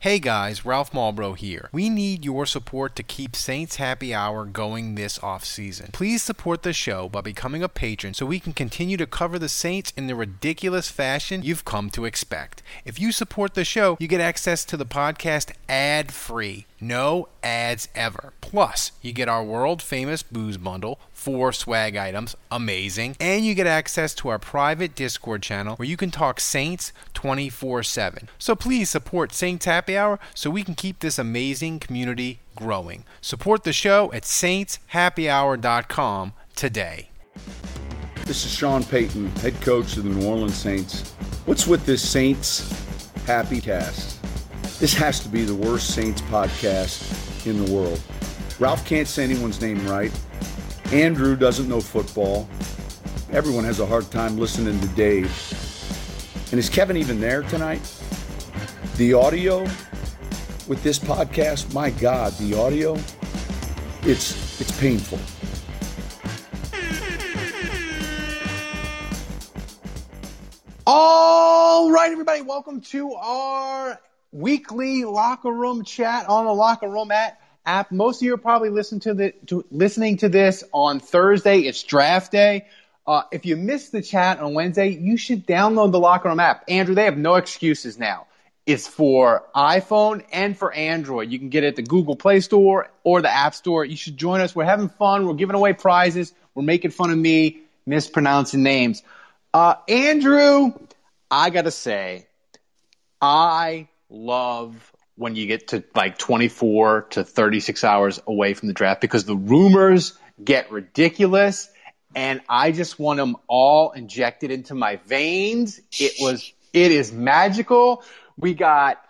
Hey guys, Ralph Malbrough here. We need your support to keep Saints Happy Hour going this off season. Please support the show by becoming a patron so we can continue to cover the Saints in the ridiculous fashion you've come to expect. If you support the show, you get access to the podcast ad free. No ads ever. Plus, you get our world famous booze bundle, four swag items, amazing, and you get access to our private Discord channel where you can talk Saints 24 7. So please support Saints Happy Hour so we can keep this amazing community growing. Support the show at saintshappyhour.com today. This is Sean Payton, head coach of the New Orleans Saints. What's with this Saints Happy Cast? This has to be the worst Saints podcast in the world. Ralph can't say anyone's name right. Andrew doesn't know football. Everyone has a hard time listening to Dave. And is Kevin even there tonight? The audio with this podcast, my God, the audio, it's it's painful. All right, everybody, welcome to our weekly locker room chat on the locker room at app. Most of you are probably listening to the to, listening to this on Thursday. It's draft day. Uh, if you missed the chat on Wednesday, you should download the locker room app. Andrew, they have no excuses now. It's for iPhone and for Android. You can get it at the Google Play Store or the App Store. You should join us. We're having fun. We're giving away prizes. We're making fun of me mispronouncing names. Uh, Andrew, I gotta say, I love when you get to like 24 to 36 hours away from the draft because the rumors get ridiculous and I just want them all injected into my veins. It was, it is magical. We got,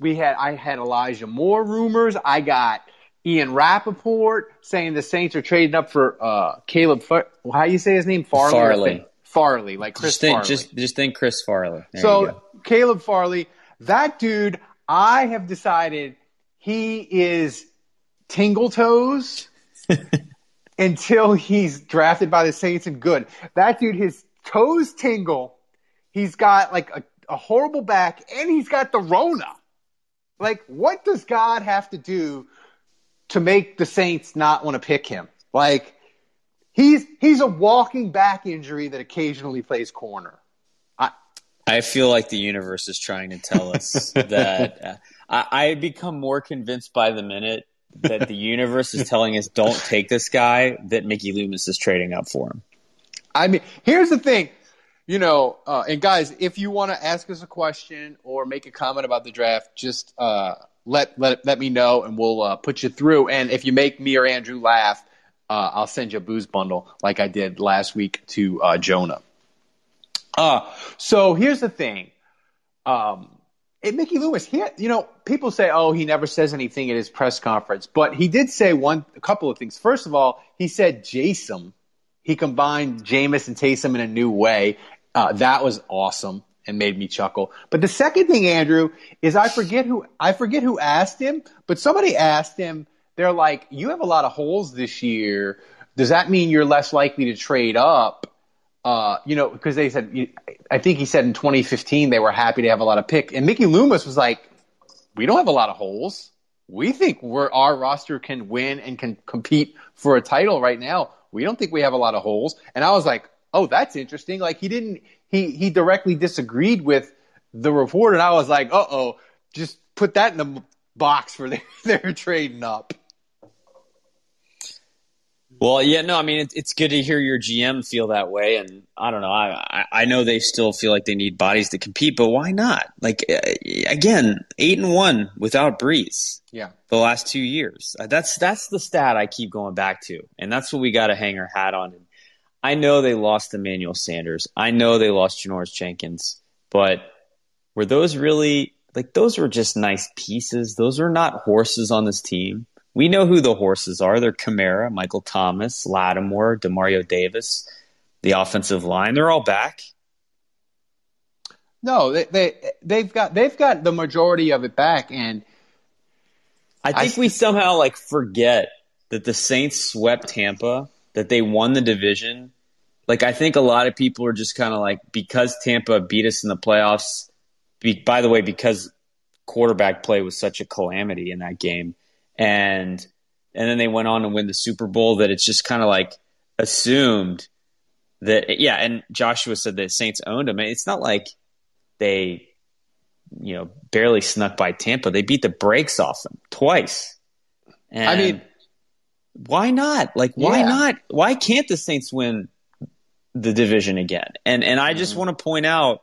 we had, I had Elijah Moore rumors. I got Ian Rapoport saying the Saints are trading up for, uh, Caleb, Far- how do you say his name? Farley. Farley. Farley, like Chris just think, Farley. Just, just think Chris Farley. There so. Caleb Farley, that dude, I have decided he is tingle toes until he's drafted by the Saints and good. That dude, his toes tingle. He's got like a, a horrible back and he's got the Rona. Like, what does God have to do to make the Saints not want to pick him? Like, he's he's a walking back injury that occasionally plays corner. I feel like the universe is trying to tell us that uh, I, I become more convinced by the minute that the universe is telling us don't take this guy that Mickey Loomis is trading up for him. I mean, here's the thing, you know, uh, and guys, if you want to ask us a question or make a comment about the draft, just uh, let let let me know, and we'll uh, put you through. And if you make me or Andrew laugh, uh, I'll send you a booze bundle like I did last week to uh, Jonah. Uh, so here's the thing. Um, and Mickey Loomis, he, you know, people say, oh, he never says anything at his press conference, but he did say one, a couple of things. First of all, he said Jason. He combined Jameis and Taysom in a new way. Uh, that was awesome and made me chuckle. But the second thing, Andrew, is I forget who I forget who asked him, but somebody asked him. They're like, "You have a lot of holes this year. Does that mean you're less likely to trade up?" Uh, you know, because they said, I think he said in 2015 they were happy to have a lot of pick, and Mickey Loomis was like, "We don't have a lot of holes. We think we're our roster can win and can compete for a title right now. We don't think we have a lot of holes." And I was like, "Oh, that's interesting." Like he didn't he he directly disagreed with the report, and I was like, "Uh oh, just put that in the box for their, their trading up." Well, yeah, no, I mean, it, it's good to hear your GM feel that way. And I don't know, I, I, I know they still feel like they need bodies to compete, but why not? Like, uh, again, eight and one without Brees Yeah. the last two years. Uh, That's, that's the stat I keep going back to. And that's what we got to hang our hat on. And I know they lost Emmanuel Sanders. I know they lost Janoris Jenkins, but were those really, like, those were just nice pieces. Those are not horses on this team. We know who the horses are. They're Kamara, Michael Thomas, Lattimore, Demario Davis, the offensive line. They're all back. No, they, they they've got they've got the majority of it back, and I think I, we somehow like forget that the Saints swept Tampa, that they won the division. Like I think a lot of people are just kind of like because Tampa beat us in the playoffs. Be, by the way, because quarterback play was such a calamity in that game, and and then they went on to win the Super Bowl. That it's just kind of like assumed that yeah. And Joshua said that Saints owned them. It's not like they you know barely snuck by Tampa. They beat the brakes off them twice. And I mean, why not? Like, why yeah. not? Why can't the Saints win the division again? And and I just mm-hmm. want to point out,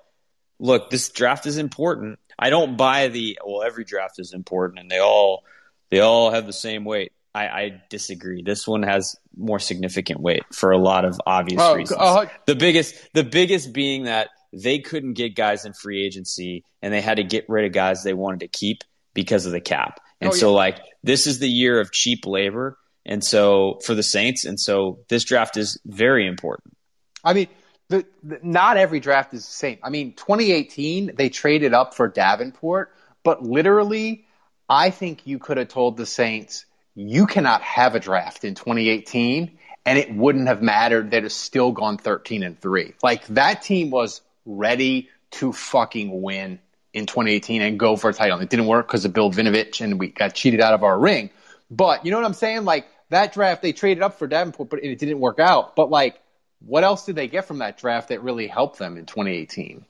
look, this draft is important. I don't buy the well, every draft is important, and they all they all have the same weight. I, I disagree. This one has more significant weight for a lot of obvious oh, reasons. Uh, the biggest the biggest being that they couldn't get guys in free agency and they had to get rid of guys they wanted to keep because of the cap. And oh, so, yeah. like, this is the year of cheap labor. And so, for the Saints, and so this draft is very important. I mean, the, the, not every draft is the same. I mean, 2018, they traded up for Davenport, but literally, I think you could have told the Saints, you cannot have a draft in 2018 and it wouldn't have mattered. They'd have still gone 13 and 3. Like that team was ready to fucking win in 2018 and go for a title. It didn't work because of Bill Vinovich and we got cheated out of our ring. But you know what I'm saying? Like that draft, they traded up for Davenport, but it didn't work out. But like, what else did they get from that draft that really helped them in 2018?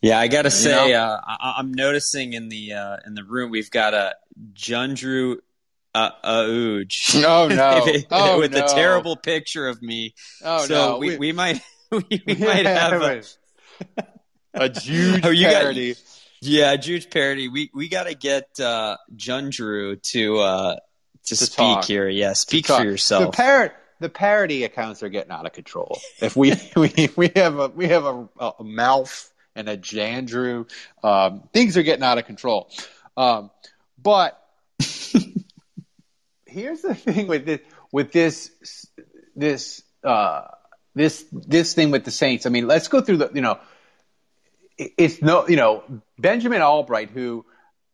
Yeah, I gotta say, you know? uh, I- am noticing in the uh, in the room we've got a Jundru uh. Oh no! oh, with no. a terrible picture of me. Oh so no! We, we might we, we might have a, a huge oh, parody. Got, yeah, huge parody. We we got to get uh, Jundru to uh, to, to speak talk. here. Yeah, speak for yourself. The parrot the parody accounts are getting out of control. If we we, we have a we have a, a mouth and a Jandrew, um, things are getting out of control. Um, but here's the thing with this with this this uh, this this thing with the Saints. I mean, let's go through the you know, it's no you know Benjamin Albright who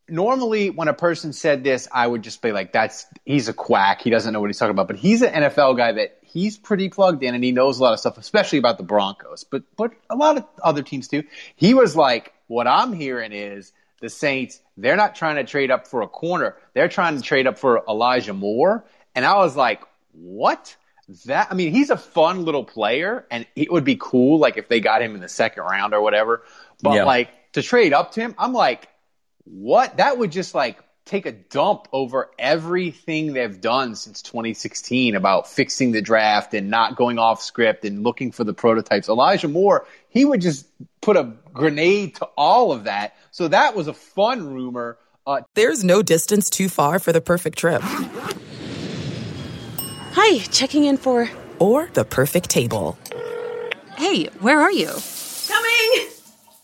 normally when a person said this, I would just be like, that's he's a quack. He doesn't know what he's talking about. But he's an NFL guy that he's pretty plugged in and he knows a lot of stuff, especially about the Broncos, but but a lot of other teams too. He was like, what I'm hearing is the Saints, they're not trying to trade up for a corner. They're trying to trade up for Elijah Moore. And I was like, what? that I mean, he's a fun little player, and it would be cool like if they got him in the second round or whatever. But yeah. like to trade up to him, I'm like, what? That would just like take a dump over everything they've done since 2016 about fixing the draft and not going off script and looking for the prototypes. Elijah Moore, he would just put a grenade to all of that. So that was a fun rumor. Uh, There's no distance too far for the perfect trip. Hi, checking in for. Or the perfect table. Hey, where are you? Coming!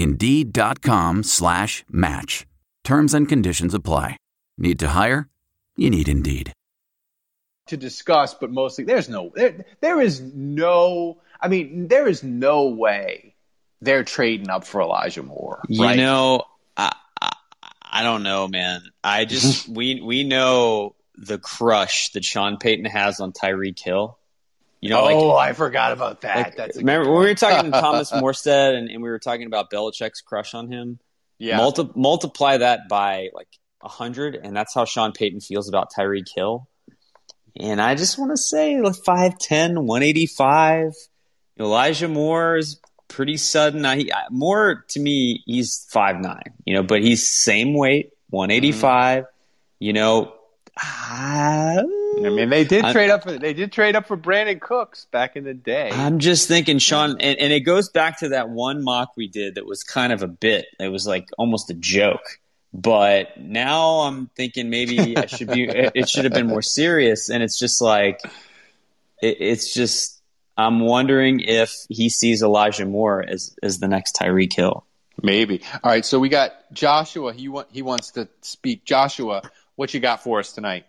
Indeed.com slash match. Terms and conditions apply. Need to hire? You need Indeed. To discuss, but mostly there's no, there, there is no, I mean, there is no way they're trading up for Elijah Moore. Right? You know, I, I, I don't know, man. I just, we, we know the crush that Sean Payton has on Tyreek Hill. You know, oh, like, I forgot about that. Like, That's remember when we were talking to Thomas Morstead and, and, we were talking about Belichick's crush on him. Yeah, Multi- multiply that by like hundred, and that's how Sean Payton feels about Tyreek Hill. And I just want to say, like 5'10", 185. Elijah Moore is pretty sudden. I, he, Moore to me, he's five nine. You know, but he's same weight, one eighty five. mm mm-hmm. You know, I mean, they did I'm, trade up for they did trade up for Brandin Cooks back in the day. I'm just thinking, Sean, and, and it goes back to that one mock we did that was kind of a bit. It was like almost a joke. But now I'm thinking maybe I should be. it should have been more serious, and it's just like it, it's just. I'm wondering if he sees Elijah Moore as as the next Tyreek Hill. Maybe. All right. So we got Joshua. He want he wants to speak. Joshua, what you got for us tonight?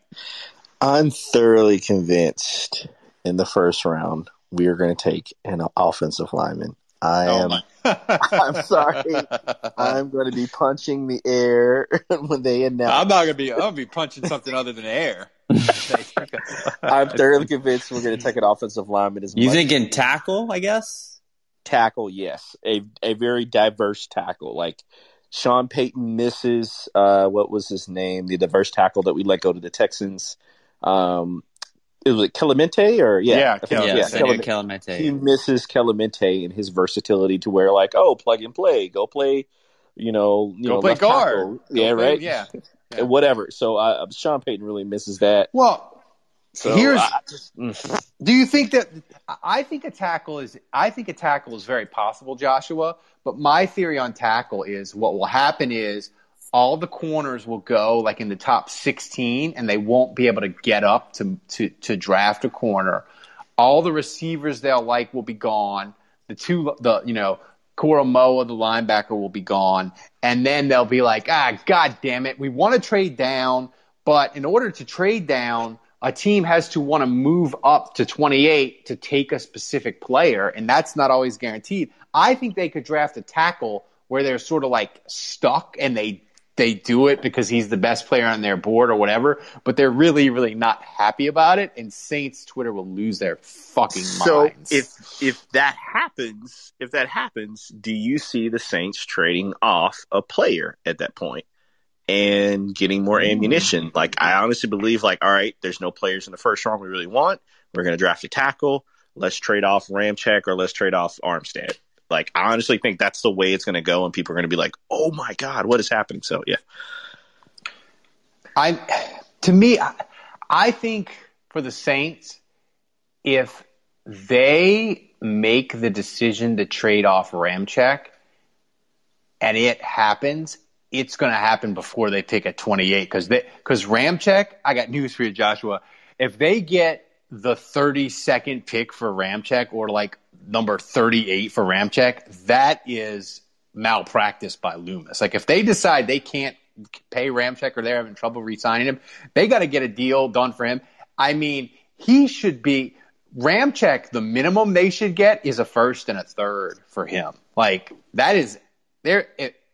I'm thoroughly convinced in the first round we are going to take an offensive lineman. I oh am. I'm sorry. I'm going to be punching the air when they announce. I'm not going to be. I'm going to be punching something other than air. I'm thoroughly convinced we're going to take an offensive lineman. As you thinking tackle? I guess tackle. Yes, a a very diverse tackle. Like Sean Payton misses uh, what was his name? The diverse tackle that we let go to the Texans. Um, it was it Kelemete or yeah, yeah, Kel- yeah, yeah Kelemete. Kelemete. He misses Kelemete and his versatility to where like, oh, plug and play, go play, you know, you go know, play guard, go yeah, play, right, yeah. yeah. whatever. So uh, Sean Payton really misses that. Well, so here's. Just, mm. do you think that? I think a tackle is. I think a tackle is very possible, Joshua. But my theory on tackle is what will happen is all the corners will go like in the top 16 and they won't be able to get up to, to, to draft a corner. All the receivers they'll like will be gone. The two, the, you know, Koramoah, the linebacker, will be gone. And then they'll be like, ah, God damn it. We want to trade down, but in order to trade down, a team has to want to move up to 28 to take a specific player, and that's not always guaranteed. I think they could draft a tackle where they're sort of like stuck and they they do it because he's the best player on their board or whatever, but they're really, really not happy about it. And Saints Twitter will lose their fucking so minds. So if if that happens, if that happens, do you see the Saints trading off a player at that point and getting more ammunition? Like I honestly believe, like all right, there's no players in the first round we really want. We're going to draft a tackle. Let's trade off Ramczyk or let's trade off Armstead. Like, I honestly think that's the way it's going to go, and people are going to be like, "Oh my god, what is happening?" So, yeah. I, to me, I, think for the Saints, if they make the decision to trade off Ramczyk, and it happens, it's going to happen before they pick at 28 because they because Ramczyk. I got news for you, Joshua. If they get the 32nd pick for Ramczyk or like number 38 for Ramczyk, that is malpractice by Loomis. Like if they decide they can't pay Ramczyk or they're having trouble re-signing him, they got to get a deal done for him. I mean, he should be Ramczyk. The minimum they should get is a first and a third for him. Like that is there.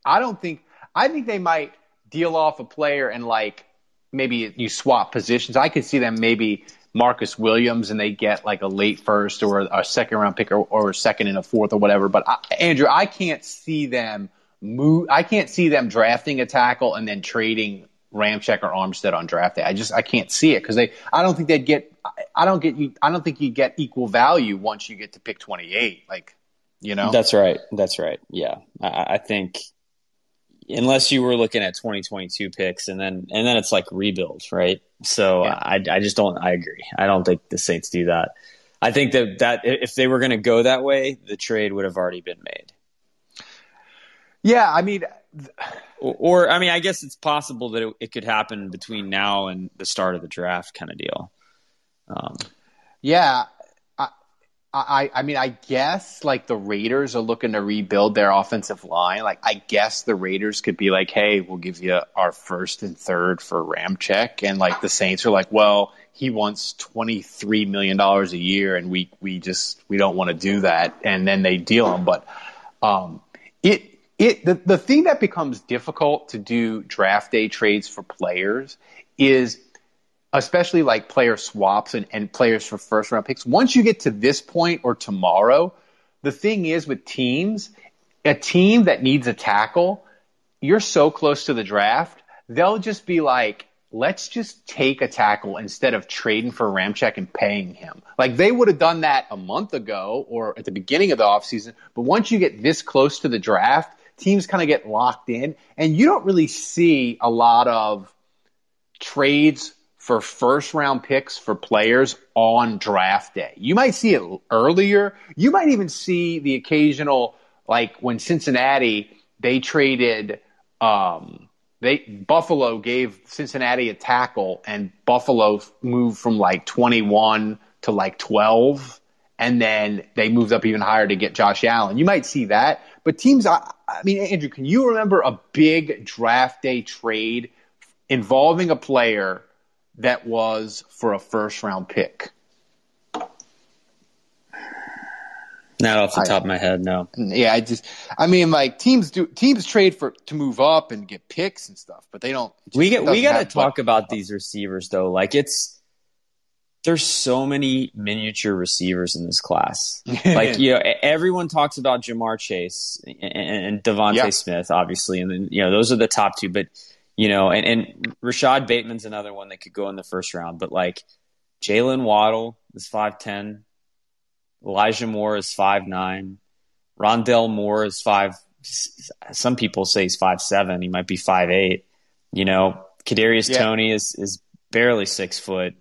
I don't think. I think they might deal off a player and like maybe you swap positions. I could see them maybe Marcus Williams and they get like a late first or a second round pick or, or a second and a fourth or whatever. But I, Andrew, I can't see them move. I can't see them drafting a tackle and then trading Ramczyk or Armstead on draft day. I just I can't see it because they. I don't think they'd get. I don't get you. I don't think you get equal value once you get to pick twenty eight. Like you know. That's right. That's right. Yeah, I, I think unless you were looking at 2022 picks and then and then it's like rebuild, right? So yeah. I I just don't I agree. I don't think the Saints do that. I think that that if they were going to go that way, the trade would have already been made. Yeah, I mean or, or I mean I guess it's possible that it, it, could happen between now and the start of the draft kind of deal. Um, yeah, I, I mean, I guess like the Raiders are looking to rebuild their offensive line. Like, I guess the Raiders could be like, "Hey, we'll give you our first and third for Ramczyk," and like the Saints are like, "Well, he wants twenty three million dollars a year, and we we just we don't want to do that," and then they deal him. But um, it it the the thing that becomes difficult to do draft day trades for players is especially like player swaps and, and players for first round picks. Once you get to this point or tomorrow, the thing is with teams, a team that needs a tackle, you're so close to the draft, they'll just be like, let's just take a tackle instead of trading for Ramczyk and paying him. Like they would have done that a month ago or at the beginning of the offseason. But once you get this close to the draft, teams kind of get locked in and you don't really see a lot of trades for first round picks for players on draft day. You might see it earlier. You might even see the occasional, like when Cincinnati, they traded, um, they Buffalo gave Cincinnati a tackle and Buffalo moved from like 21 to like 12 and then they moved up even higher to get Josh Allen. You might see that, but teams I, I mean Andrew, can you remember a big draft day trade involving a player that was for a first round pick? Not off the top of my head, no. Yeah, I just, I mean, like teams do, teams trade for to move up and get picks and stuff, but they don't. We get, we got to talk about these receivers though. Like it's, there's so many miniature receivers in this class. like you know, everyone talks about Ja'Marr Chase and, and DeVonta yeah. Smith, obviously, and then you know those are the top two. But you know, and, and Rashod Bateman's another one that could go in the first round. But like Jaylen Waddle is five ten, Elijah Moore is five nine, Rondale Moore is five. Some people say he's five seven. He might be five eight. You know, Kadarius yeah. Toney is is barely six foot.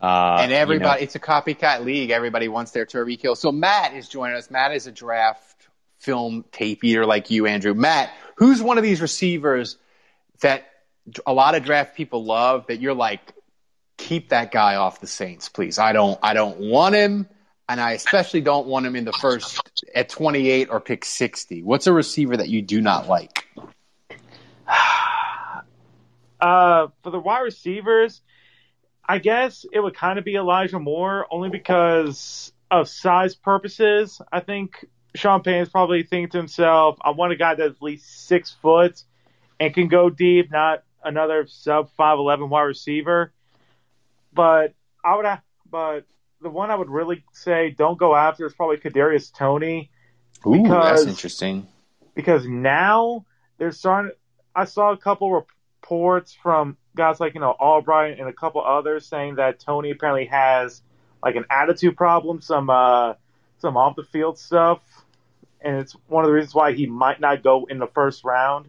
Uh, and everybody, you know, it's a copycat league. Everybody wants their Tyreek Hill. So Matt is joining us. Matt is a draft film tape eater like you, Andrew. Matt, who's one of these receivers that a lot of draft people love that you're like, keep that guy off the Saints, please. I don't, I don't want him, and I especially don't want him in the first at 28 or pick 60. What's a receiver that you do not like? Uh, for the wide receivers, I guess it would kind of be Elijah Moore, only because of size purposes. I think Sean Payton's probably thinking to himself, I want a guy that's at least six foot and can go deep, not another sub five eleven wide receiver. But I would have, but the one I would really say don't go after is probably Kadarius Toney. Ooh, because, that's interesting. Because now they're starting. I saw a couple reports from guys like you know Albright and a couple others saying that Toney apparently has like an attitude problem, some uh, some off the field stuff, and it's one of the reasons why he might not go in the first round.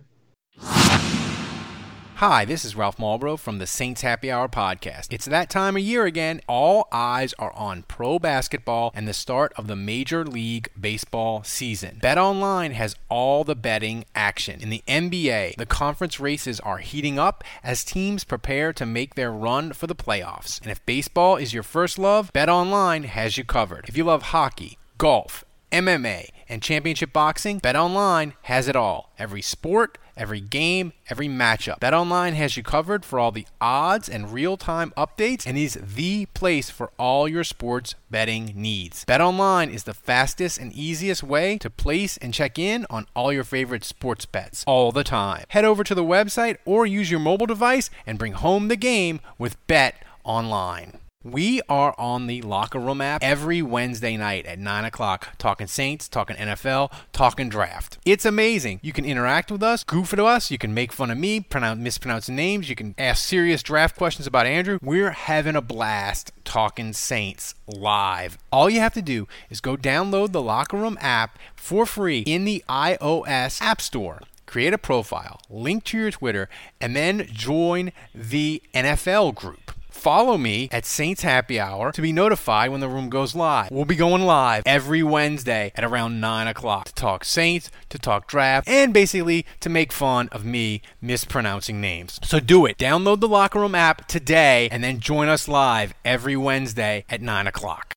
Hi, this is Ralph Malbrough from the Saints Happy Hour podcast. It's that time of year again. All eyes are on pro basketball and the start of the Major League Baseball season. Bet Online has all the betting action. In the NBA, the conference races are heating up as teams prepare to make their run for the playoffs. And if baseball is your first love, Bet Online has you covered. If you love hockey, golf, MMA, and championship boxing, BetOnline has it all. Every sport, every game, every matchup. BetOnline has you covered for all the odds and real-time updates and is the place for all your sports betting needs. BetOnline is the fastest and easiest way to place and check in on all your favorite sports bets all the time. Head over to the website or use your mobile device and bring home the game with BetOnline. We are on the Locker Room app every Wednesday night at 9 o'clock, talking Saints, talking NFL, talking draft. It's amazing. You can interact with us, goof at us, you can make fun of me, pronounce, mispronounce names, you can ask serious draft questions about Andrew. We're having a blast talking Saints live. All you have to do is go download the Locker Room app for free in the iOS App Store create a profile, link to your Twitter, and then join the NFL group. Follow me at Saints Happy Hour to be notified when the room goes live. We'll be going live every Wednesday at around 9 o'clock to talk Saints, to talk draft, and basically to make fun of me mispronouncing names. So do it. Download the Locker Room app today and then join us live every Wednesday at 9 o'clock.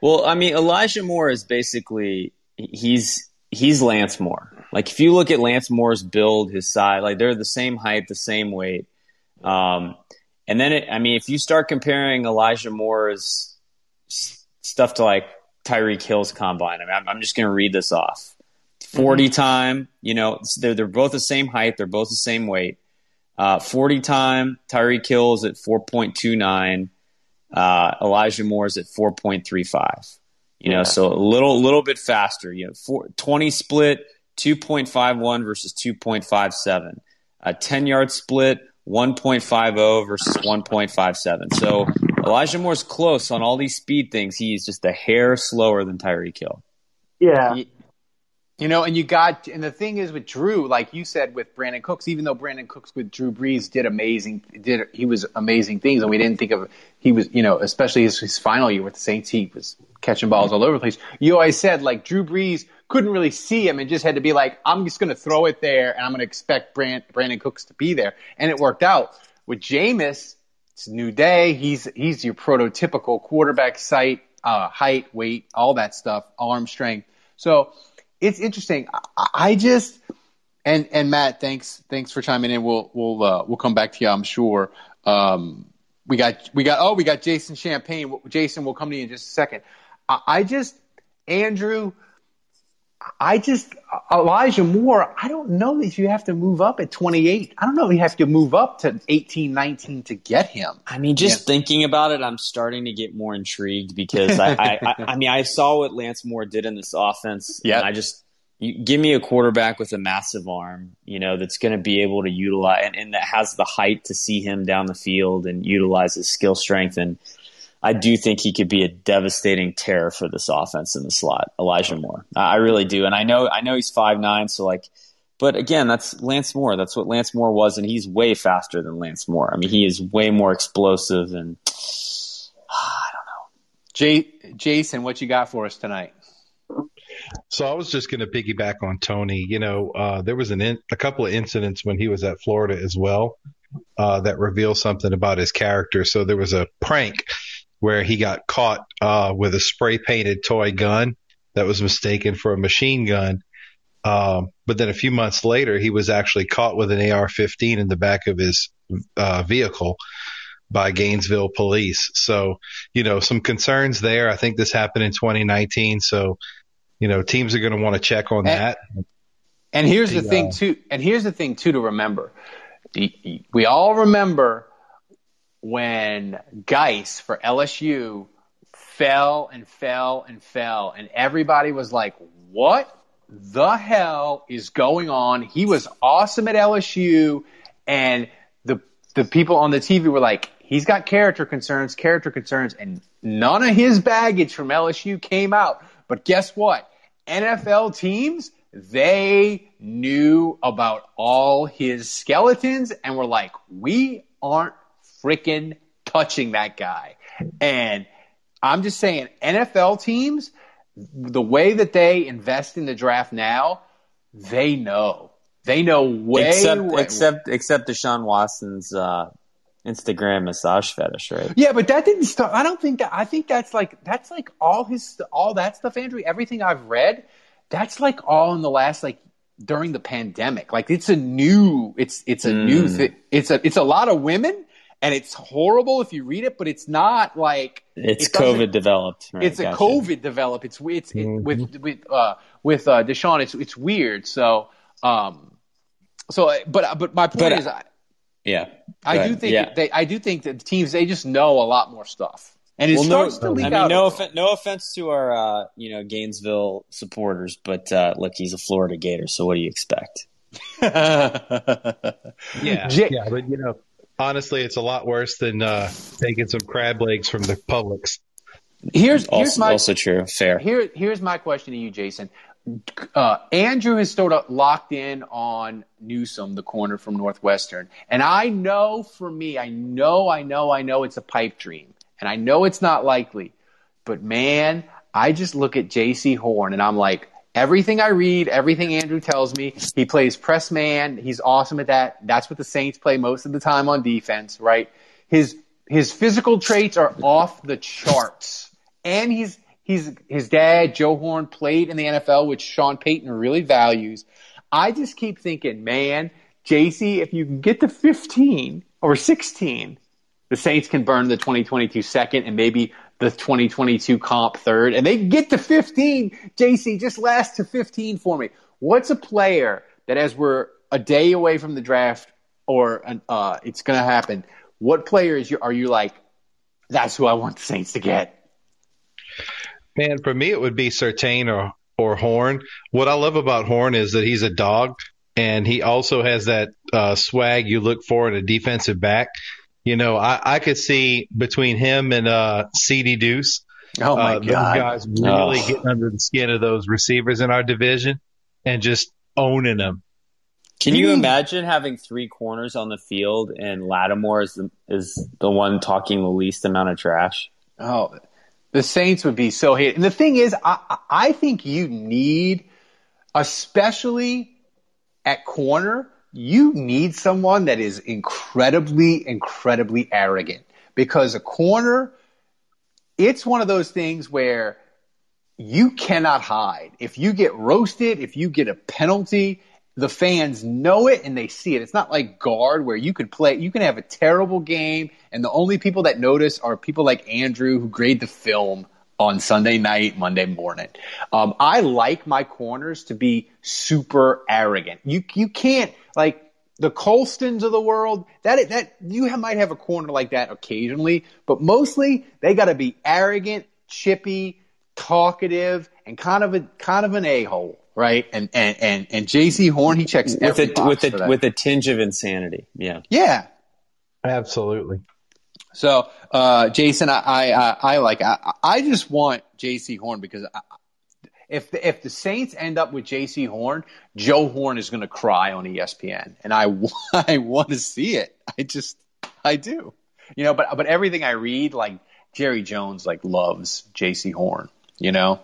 Well, I mean, Elijah Moore is basically he's he's Lance Moore. Like if you look at Lance Moore's build, his size, like they're the same height, the same weight. Um, and then, it, I mean, if you start comparing Elijah Moore's stuff to like Tyreek Hill's combine, I mean, I'm, I'm just going to read this off. 40 mm-hmm. time, you know, they're, they're both the same height, they're both the same weight. Uh, 40 time, Tyreek Hill is at 4.29. Uh, Elijah Moore is at 4.35. You know, yeah. so a little little bit faster. You know, four, 20 split, 2.51 versus 2.57. A 10 yard split, 1.50 versus 1.57. So Elijah Moore's close on all these speed things. He's just a hair slower than Tyreek Hill. Yeah. You know, and you got, and the thing is with Drew, like you said with Brandin Cooks, even though Brandin Cooks with Drew Brees did amazing, did he was amazing things, and we didn't think of he was, you know, especially his, his final year with the Saints, he was catching balls all over the place. You always said like Drew Brees couldn't really see him and just had to be like, I'm just going to throw it there, and I'm going to expect Brand, Brandin Cooks to be there, and it worked out with Jameis. It's new day. He's he's your prototypical quarterback sight, uh, height, weight, all that stuff, arm strength. So it's interesting. I, I just and and Matt, thanks thanks for chiming in. We'll we'll uh, we'll come back to you, I'm sure. Um, we got we got oh we got Jason Champagne. Jason, we'll come to you in just a second. I, I just Andrew. I just Elijah Moore. I don't know that you have to move up at 28. I don't know if you have to move up to 18, 19 to get him. I mean, just yeah. thinking about it, I'm starting to get more intrigued because I, I, I, I, mean, I saw what Lance Moore did in this offense. Yeah, I just you, give me a quarterback with a massive arm, you know, that's going to be able to utilize and, and that has the height to see him down the field and utilize his skill strength and I do think he could be a devastating terror for this offense in the slot, Elijah Moore. I really do, and I know I know he's five nine, so like, but again, that's Lance Moore. That's what Lance Moore was, and he's way faster than Lance Moore. I mean, he is way more explosive, and I don't know. Jay, Jason, what you got for us tonight? So I was just going to piggyback on Toney. You know, uh, there was an in, a couple of incidents when he was at Florida as well uh, that reveal something about his character. So there was a prank where he got caught uh, with a spray painted toy gun that was mistaken for a machine gun. Um, but then a few months later, he was actually caught with an AR-15 in the back of his uh, vehicle by Gainesville police. So, you know, some concerns there. I think this happened in 2019. So, you know, teams are going to want to check on and, that. And here's the, the thing uh, too. And here's the thing too to remember. We all remember when Guice for LSU fell and fell and fell, and everybody was like, "What the hell is going on?" He was awesome at LSU, and the the people on the TV were like, "He's got character concerns, character concerns," and none of his baggage from LSU came out. But guess what? NFL teams they knew about all his skeletons and were like, "We aren't freaking touching that guy. And I'm just saying, NFL teams, the way that they invest in the draft now, they know. They know way except way, except except Deshaun Watson's uh, Instagram massage fetish, right? Yeah, but that didn't start. I don't think that. I think that's like that's like all his all that stuff, Andrew. Everything I've read, that's like all in the last like during the pandemic. Like it's a new. It's it's a mm. new. thing. it's a it's a lot of women and it's horrible if you read it, but it's not like it's it COVID developed. Right, it's a. COVID developed. It's it's it, mm-hmm. with with uh, with uh, Deshaun. It's it's weird. So um, so but but my point but, is, I, yeah, I do think yeah. they I do think that the teams they just know a lot more stuff. And it well, starts no, to leak I mean, out. No, off- no offense to our, uh, you know, Gainesville supporters, but uh, look, he's a Florida Gator, so what do you expect? yeah, yeah, but you know, honestly, it's a lot worse than uh, taking some crab legs from the Publix. Here's here's also, my also true. Fair. Here here's my question to you, Jason. Uh, Andrew is sort of locked in on Newsome, the corner from Northwestern, and I know for me, I know, I know, I know it's a pipe dream, and I know it's not likely, but man, I just look at JC Horn and I'm like, everything I read, everything Andrew tells me, he plays press man. He's awesome at that. That's what the Saints play most of the time on defense, right? His his physical traits are off the charts. And he's he's his dad, Joe Horn, played in the NFL, which Sean Payton really values. I just keep thinking, man, Jaycee, if you can get to 15 or 16, the Saints can burn the 2022 second and maybe the 2022 comp third, and they get to 15. JC, just last to 15 for me. What's a player that, as we're a day away from the draft, or uh, it's going to happen, what players are you like? That's who I want the Saints to get. Man, for me, it would be Surtain or or Horn. What I love about Horn is that he's a dog, and he also has that uh, swag you look for in a defensive back. You know, I, I could see between him and uh, CD Deuce, oh my uh, god, those guys really Oh. getting under the skin of those receivers in our division and just owning them. Can you imagine having three corners on the field and Lattimore is the, is the one talking the least amount of trash? Oh, the Saints would be so hated. And the thing is, I, I- I think you need, especially at corner, you need someone that is incredibly, incredibly arrogant. Because a corner, it's one of those things where you cannot hide. If you get roasted, if you get a penalty, the fans know it and they see it. It's not like guard where you could play, you can have a terrible game, and the only people that notice are people like Andrew who grade the film on Sunday night, Monday morning. Um, I like my corners to be super arrogant. You you can't like the Colstons of the world. That that you have, might have a corner like that occasionally, but mostly they got to be arrogant, chippy, talkative, and kind of a kind of an a hole, right? And and and and J.C. Horn, he checks With every a box with for a that. with a tinge of insanity. Yeah. yeah. Absolutely. So, uh, Jason, I, I, I, like, I, I just want J.C. Horn because I, if the, if the Saints end up with J.C. Horn, Joe Horn is going to cry on ESPN, and I, I want to see it. I just, I do, you know. But but everything I read, like Jerry Jones, like loves J.C. Horn, you know,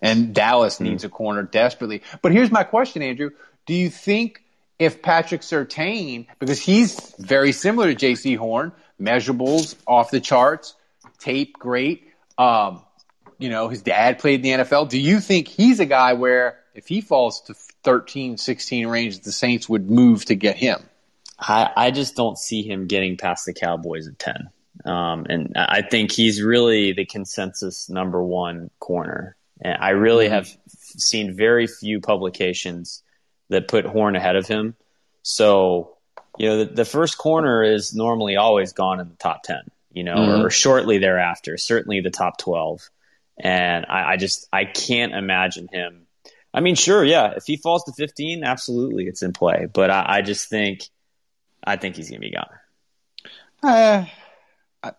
and Dallas needs a corner desperately. But here's my question, Andrew: Do you think if Patrick Surtain, because he's very similar to J.C. Horn, measurables off the charts, tape great. Um, you know, his dad played in the NFL. Do you think he's a guy where if he falls to 13, 16 range, the Saints would move to get him? I, I just don't see him getting past the Cowboys at 10. Um, and I think he's really the consensus number one corner. And I really have seen very few publications that put Horn ahead of him. So, you know, the, the first corner is normally always gone in the top 10, you know, Mhm. or shortly thereafter, certainly the top 12. And I, I just, I can't imagine him. I mean, sure, yeah, if he falls to 15, absolutely it's in play. But I, I just think, I think he's going to be gone. Uh,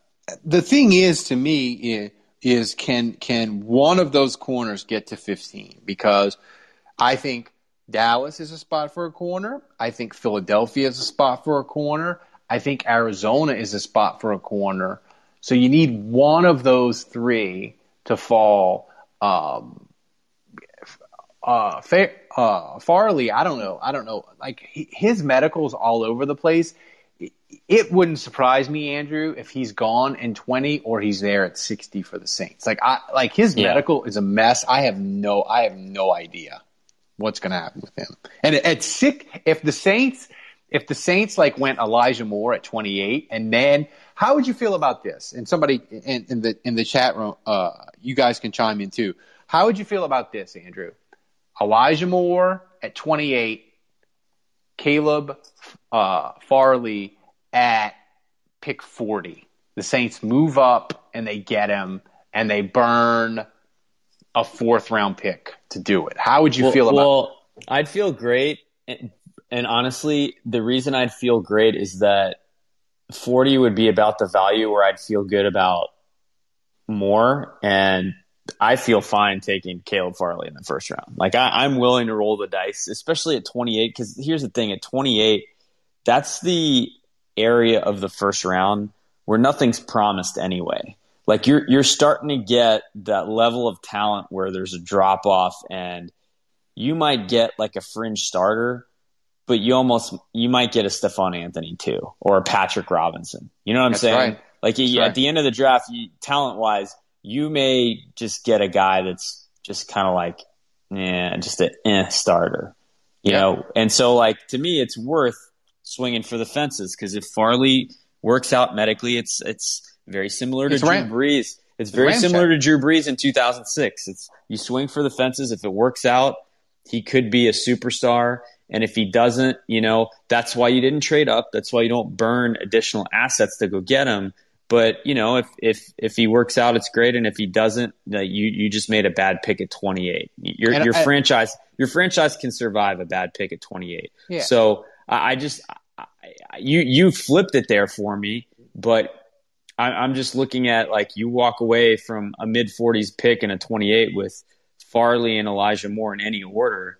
the thing is, to me, is, is can can one of those corners get to 15? Because I think Dallas is a spot for a corner. I think Philadelphia is a spot for a corner. I think Arizona is a spot for a corner. So you need one of those three to fall. Um, uh, Fa- uh, Farley, I don't know. I don't know. Like he- his medical's all over the place. It- It wouldn't surprise me, Andrew, if he's gone in 20 or he's there at 60 for the Saints. Like I, like his Yeah. medical is a mess. I have no, I have no idea what's going to happen with him. And at sick, if the Saints, if the Saints like went Elijah Moore at 28, and then how would you feel about this? And somebody in, in the in the chat room, uh, you guys can chime in too. How would you feel about this, Andrew? Elijah Moore at 28, Caleb uh, Farley at pick 40. The Saints move up and they get him, and they burn a fourth round pick to do it. How would you well, feel about? Well, I'd feel great, and, and honestly, the reason I'd feel great is that forty would be about the value where I'd feel good about more, and I feel fine taking Caleb Farley in the first round. Like I, I'm willing to roll the dice, especially at 28. Because here's the thing: at 28, that's the area of the first round where nothing's promised anyway. Like you're you're starting to get that level of talent where there's a drop off and you might get like a fringe starter, but you almost you might get a Stephone Anthony too or a Patrick Robinson. You know what I'm That's saying? right. Like you, at the end of the draft, you, talent wise, you may just get a guy that's just kind of like, yeah, just an eh starter. You Yeah. know, and so like to me, it's worth swinging for the fences because if Farley works out medically, it's it's very similar to It's Drew Ram- Brees. It's very similar to Drew Brees in 2006. It's you swing for the fences. If it works out, he could be a superstar. And if he doesn't, you know, that's why you didn't trade up. That's why you don't burn additional assets to go get him. But you know, if if if he works out, it's great, and if he doesn't, you you just made a bad pick at 28. Your And your I- franchise your franchise can survive a bad pick at 28. Yeah. So I, I just I, I- you you flipped it there for me, but I, I'm just looking at like you walk away from a mid 40s pick and a 28 with Farley and Elijah Moore in any order.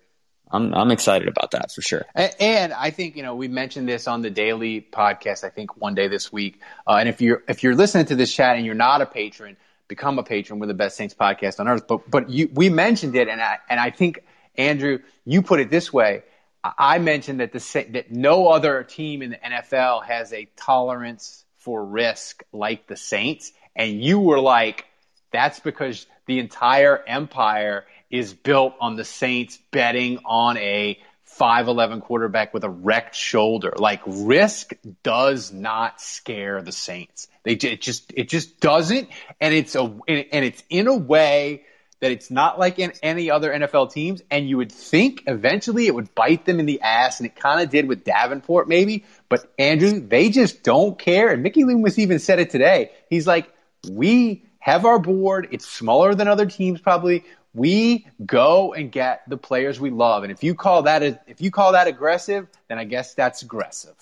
I'm I'm excited about that for sure. A- And I think you know we mentioned this on the daily podcast. I think one day this week. Uh, and if you're if you're listening to this chat and you're not a patron, become a patron. We're the best Saints podcast on earth. But but you we mentioned it, and I and I think Andrew, you put it this way. I mentioned that the that no other team in the NFL has a tolerance for risk like the Saints, and you were like, that's because the entire empire is built on the Saints betting on a 5'11 quarterback with a wrecked shoulder. Like risk does not scare the Saints. They it just it just doesn't and it's a and it's in a way that it's not like in any other NFL teams and you would think eventually it would bite them in the ass and it kind of did with Davenport maybe, but Andrew, they just don't care and Mickey Loomis even said it today. He's like, "We have our board. It's smaller than other teams probably. We go and get the players we love. And if you call that if you call that aggressive, then I guess that's aggressive."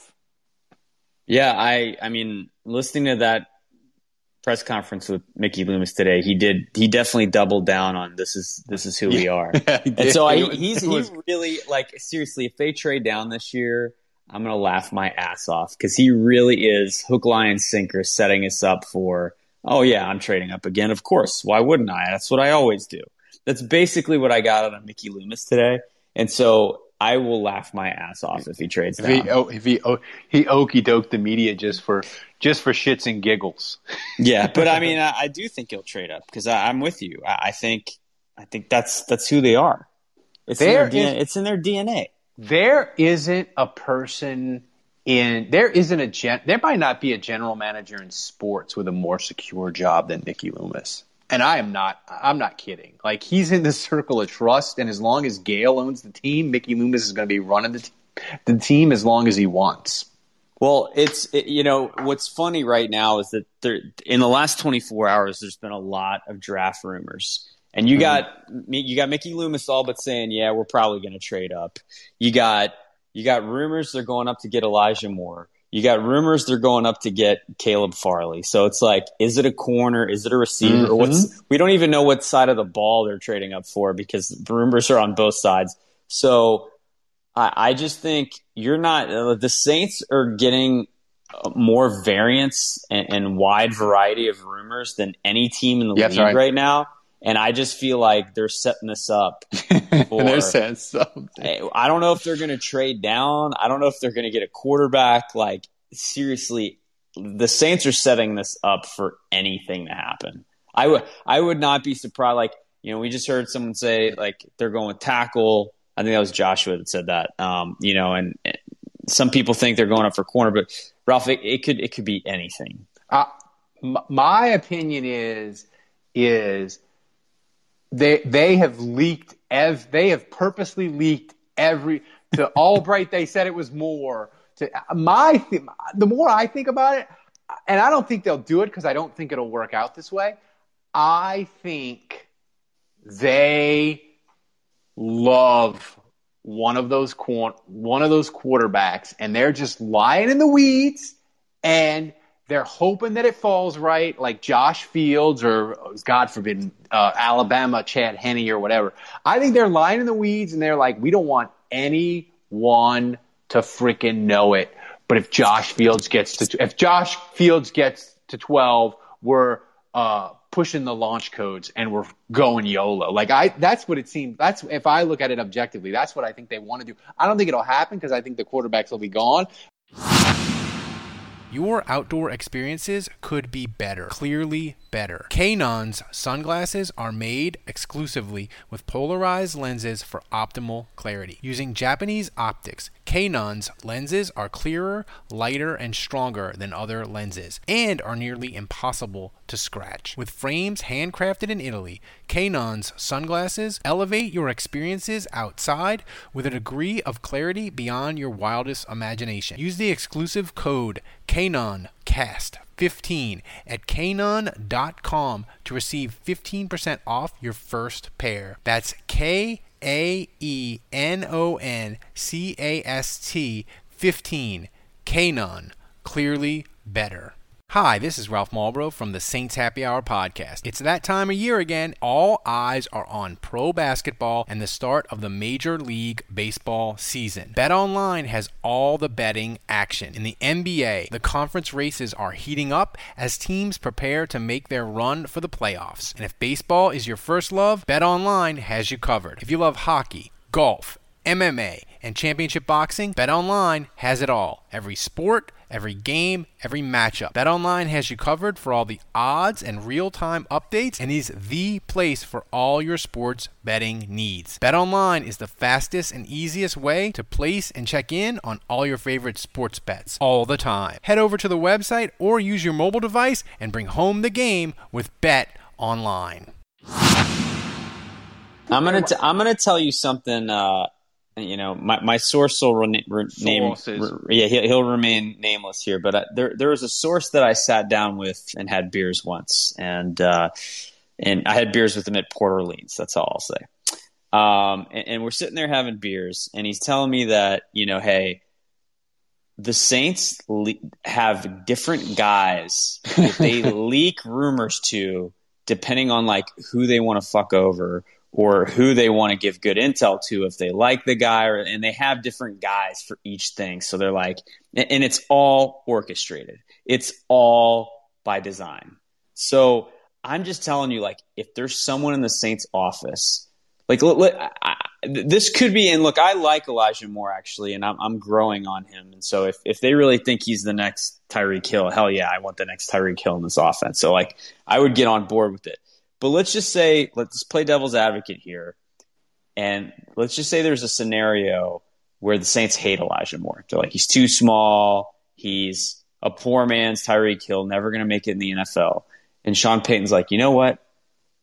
Yeah, I I mean, listening to that press conference with Mickey Loomis today, he did he definitely doubled down on this is this is who we are. Yeah, and so I, he's was- he really like seriously, if they trade down this year, I'm gonna laugh my ass off because he really is hook, line, and sinker setting us up for. Oh yeah, I'm trading up again. Of course, why wouldn't I? That's what I always do. That's basically what I got out of Mickey Loomis today, and so I will laugh my ass off if he trades If down. he, oh, if he, oh, he okey doked the media just for just for shits and giggles. Yeah, but I mean, I, I do think he'll trade up because I'm with you. I, I think, I think that's that's who they are. It's There in their is- DNA. It's in their DNA. There isn't a person in there isn't a gen there might not be a general manager in sports with a more secure job than Mickey Loomis. And I am not I'm not kidding. Like he's in the circle of trust and as long as Gail owns the team, Mickey Loomis is going to be running the, the team as long as he wants. Well, it's it, you know what's funny right now is that there in the last 24 hours there's been a lot of draft rumors. And you mm-hmm. got you got Mickey Loomis all but saying, "Yeah, we're probably going to trade up." You got you got rumors they're going up to get Elijah Moore. You got rumors they're going up to get Caleb Farley. So it's like, is it a corner? Is it a receiver? Or what's we don't even know what side of the ball they're trading up for because the rumors are on both sides. So I, I just think you're not uh, the Saints are getting more variance and, and wide variety of rumors than any team in the Yeah, league right. right. now. And I just feel like they're setting this up. For, They're saying something. I don't know if they're going to trade down. I don't know if they're going to get a quarterback. Like seriously, the Saints are setting this up for anything to happen. I would I would not be surprised. Like you know, we just heard someone say like they're going with tackle. I think that was Joshua that said that. Um, you know, and, and some people think they're going up for corner, but Ralph, it, it could it could be anything. Uh, m- my opinion is is they they have leaked ev they have purposely leaked every to Albright they said it was more to my the more I think about it and I don't think they'll do it because I don't think it'll work out this way I think they love one of those one of those quarterbacks and they're just lying in the weeds and they're hoping that it falls right, like Josh Fields or God forbid, uh, Alabama, Chad Henne or whatever. I think they're lying in the weeds and they're like, we don't want anyone to freaking know it. But if Josh Fields gets to, if Josh Fields gets to 12, we're, uh, pushing the launch codes and we're going YOLO. Like I, that's what it seems. That's if I look at it objectively, that's what I think they want to do. I don't think it'll happen because I think the quarterbacks will be gone. Your outdoor experiences could be better, clearly better. Kaenon's sunglasses are made exclusively with polarized lenses for optimal clarity. Using Japanese optics, Kaenon's lenses are clearer, lighter, and stronger than other lenses, and are nearly impossible to scratch. With frames handcrafted in Italy, Kaenon's sunglasses elevate your experiences outside with a degree of clarity beyond your wildest imagination. Use the exclusive code KaenonCast15 at kaenon.com to receive 15% off your first pair. That's K A E N O N C A S T 15. Kaenon. Clearly better. Hi, this is Ralph Malbrough from the Saints Happy Hour podcast. It's that time of year again. All eyes are on pro basketball and the start of the Major League Baseball season. BetOnline has all the betting action. In the NBA, the conference races are heating up as teams prepare to make their run for the playoffs. And if baseball is your first love, BetOnline has you covered. If you love hockey, golf, MMA, and championship boxing, BetOnline has it all. Every sport, every game, every matchup. BetOnline has you covered for all the odds and real-time updates and is the place for all your sports betting needs. BetOnline is the fastest and easiest way to place and check in on all your favorite sports bets all the time. Head over to the website or use your mobile device and bring home the game with BetOnline. I'm gonna I'm gonna tell you something. Uh, you know, my, my source will re- re- name, re- yeah, he'll, he'll, remain nameless here, but I, there, there was a source that I sat down with and had beers once. And, uh, and I had beers with him at Port Orleans. That's all I'll say. Um, and, and we're sitting there having beers and he's telling me that, you know, Hey, the Saints le- have different guys that they leak rumors to depending on like who they want to fuck over or who they want to give good intel to if they like the guy or, and they have different guys for each thing. So they're like and it's all orchestrated. It's all by design. So i'm just telling you like if there's someone in the saints office like I, this could be and look i like elijah moore actually and i'm, I'm growing on him. And so if, if they really think he's the next tyreek hill hell yeah i want the next tyreek hill in this offense. So like i would get on board with it but let's just say, let's play devil's advocate here. And let's just say there's a scenario where the Saints hate Elijah Moore. They're like, he's too small. He's a poor man's Tyreek Hill, never going to make it in the NFL. And Sean Payton's like, you know what?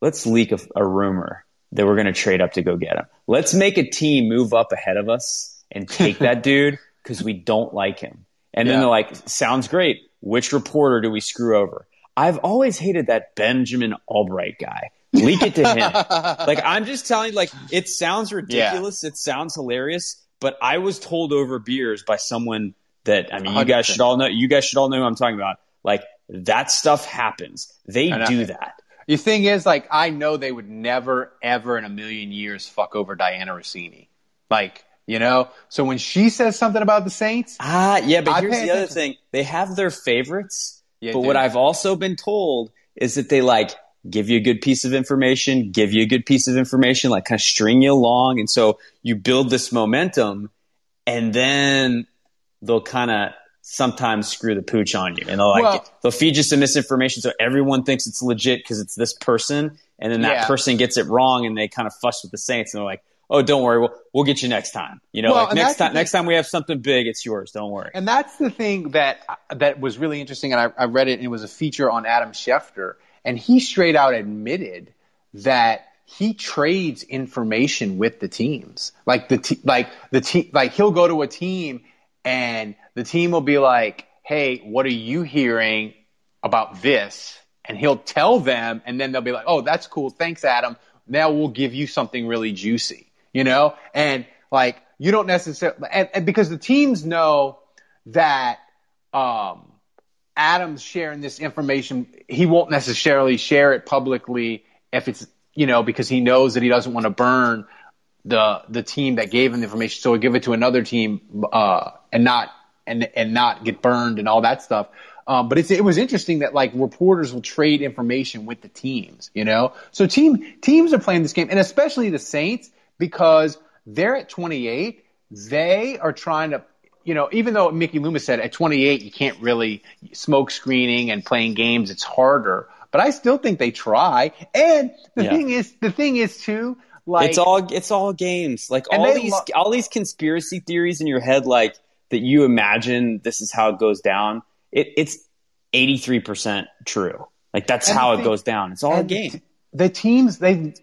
Let's leak a, a rumor that we're going to trade up to go get him. Let's make a team move up ahead of us and take that dude because we don't like him. And yeah. then they're like, sounds great. Which reporter do we screw over? I've always hated that Benjamin Albright guy. Leak it to him. like I'm just telling you, like it sounds ridiculous. Yeah. It sounds hilarious, but I was told over beers by someone that I mean, 100%. you guys should all know. You guys should all know who I'm talking about. Like that stuff happens. They do that. The thing is, like, I know they would never, ever in a million years fuck over Dianna Russini. Like, you know? So when she says something about the Saints. Ah, yeah, but I here's the other thing. They have their favorites, yeah, but dude. what I've also been told is that they like give you a good piece of information, give you a good piece of information, like kind of string you along. And so you build this momentum and then they'll kind of sometimes screw the pooch on you and they'll like, well, they'll feed you some misinformation. So everyone thinks it's legit because it's this person. And then that yeah. person gets it wrong and they kind of fuss with the Saints and they're like, oh, don't worry, we'll we'll get you next time. You know, well, like next time next time we have something big, it's yours. Don't worry. And that's the thing that that was really interesting, and I, I read it, and it was a feature on Adam Schefter, and he straight out admitted that he trades information with the teams. Like the te- like the team like he'll go to a team and the team will be like, "Hey, what are you hearing about this?" And he'll tell them and then they'll be like, "Oh, that's cool. Thanks, Adam. Now we'll give you something really juicy." You know, and like you don't necessarily, and, and because the teams know that, um, Adams sharing this information, he won't necessarily share it publicly if it's, you know, because he knows that he doesn't want to burn the the team that gave him the information. So he'll give it to another team uh, and not and and not get burned and all that stuff. Um, but it was interesting that like reporters will trade information with the teams, you know. So team teams are playing this game, and especially the Saints because they're at 28. They are trying to, you know, even though Mickey Loomis said at 28 you can't really smoke screening and playing games, it's harder. But I still think they try. And the yeah. thing is, the thing is too, Like it's all it's all games. Like all these lo- all these conspiracy theories in your head, like that you imagine this is how it goes down. It, it's eighty three percent true. Like that's how it goes down. It's all a game. The teams they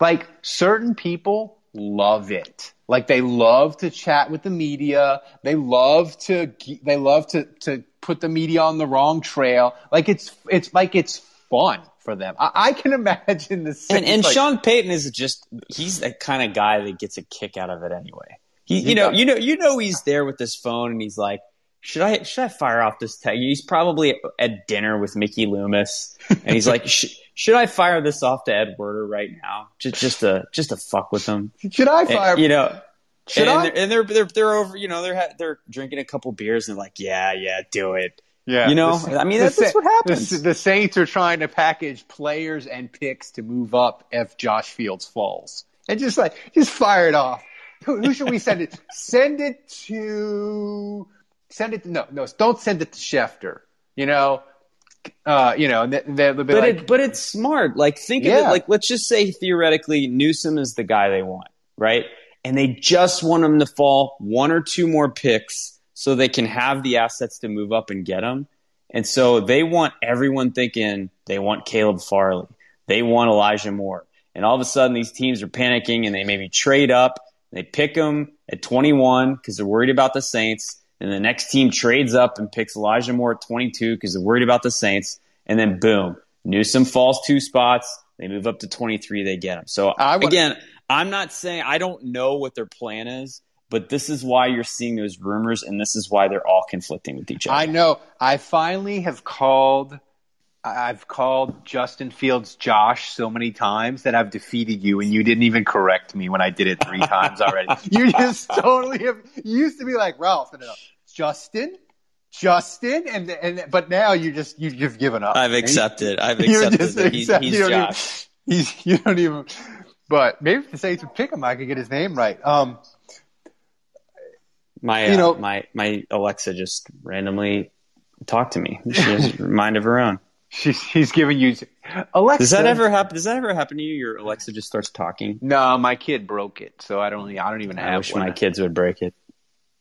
like certain people love it. Like they love to chat with the media. They love to they love to to put the media on the wrong trail. Like it's it's like it's fun for them. I, I can imagine the And and like, Sean Payton is just he's the kind of guy that gets a kick out of it anyway. He, you know, you know, you know, he's there with his phone and he's like, should I should I fire off this tag? He's probably at dinner with Mickey Loomis and he's like, should I fire this off to Ed Werder right now? Just just to just to fuck with him. should I And, fire? you know. Should and, I? They're, and they're they're they're over. You know, they're they're drinking a couple beers and they're like, yeah, yeah, do it. Yeah, You know, the- I mean, the that's, that's what happens. The, the Saints are trying to package players and picks to move up if Josh Fields falls, and just like just fire it off. Who, who should we send it? send it to. Send it. To, no, no, don't send it to Schefter. You know, uh, you know, they'll be but like, it, but it's smart. Like think of it. Like let's just say theoretically Newsome is the guy they want, right? And they just want him to fall one or two more picks so they can have the assets to move up and get him. And so they want everyone thinking they want Caleb Farley, they want Elijah Moore, and all of a sudden these teams are panicking and they maybe trade up. They pick him at 21 because they're worried about the Saints. And the next team trades up and picks Elijah Moore at 22 because they're worried about the Saints. And then boom, Newsome falls two spots. They move up to 23. They get him. So I again, I'm not saying I don't know what their plan is, but this is why you're seeing those rumors, and this is why they're all conflicting with each other. I know. I finally have called. I've called Justin Fields Josh so many times that I've defeated you, and you didn't even correct me when I did it three times already. You just totally have. You used to be like Ralph, and Justin, Justin, and and but now you just you, you've given up. I've accepted. I've accepted just that he's, accept- he's you don't even- Josh. He's you don't even. But maybe if the Saints would pick him, I could get his name right. Um, My You uh, know- my my Alexa just randomly talked to me. She has a mind of her own. she's he's giving you Alexa. Does that ever happen? Does that ever happen to you? Your Alexa just starts talking. No, my kid broke it, so I don't. I don't even have I wish one. my kids would break it.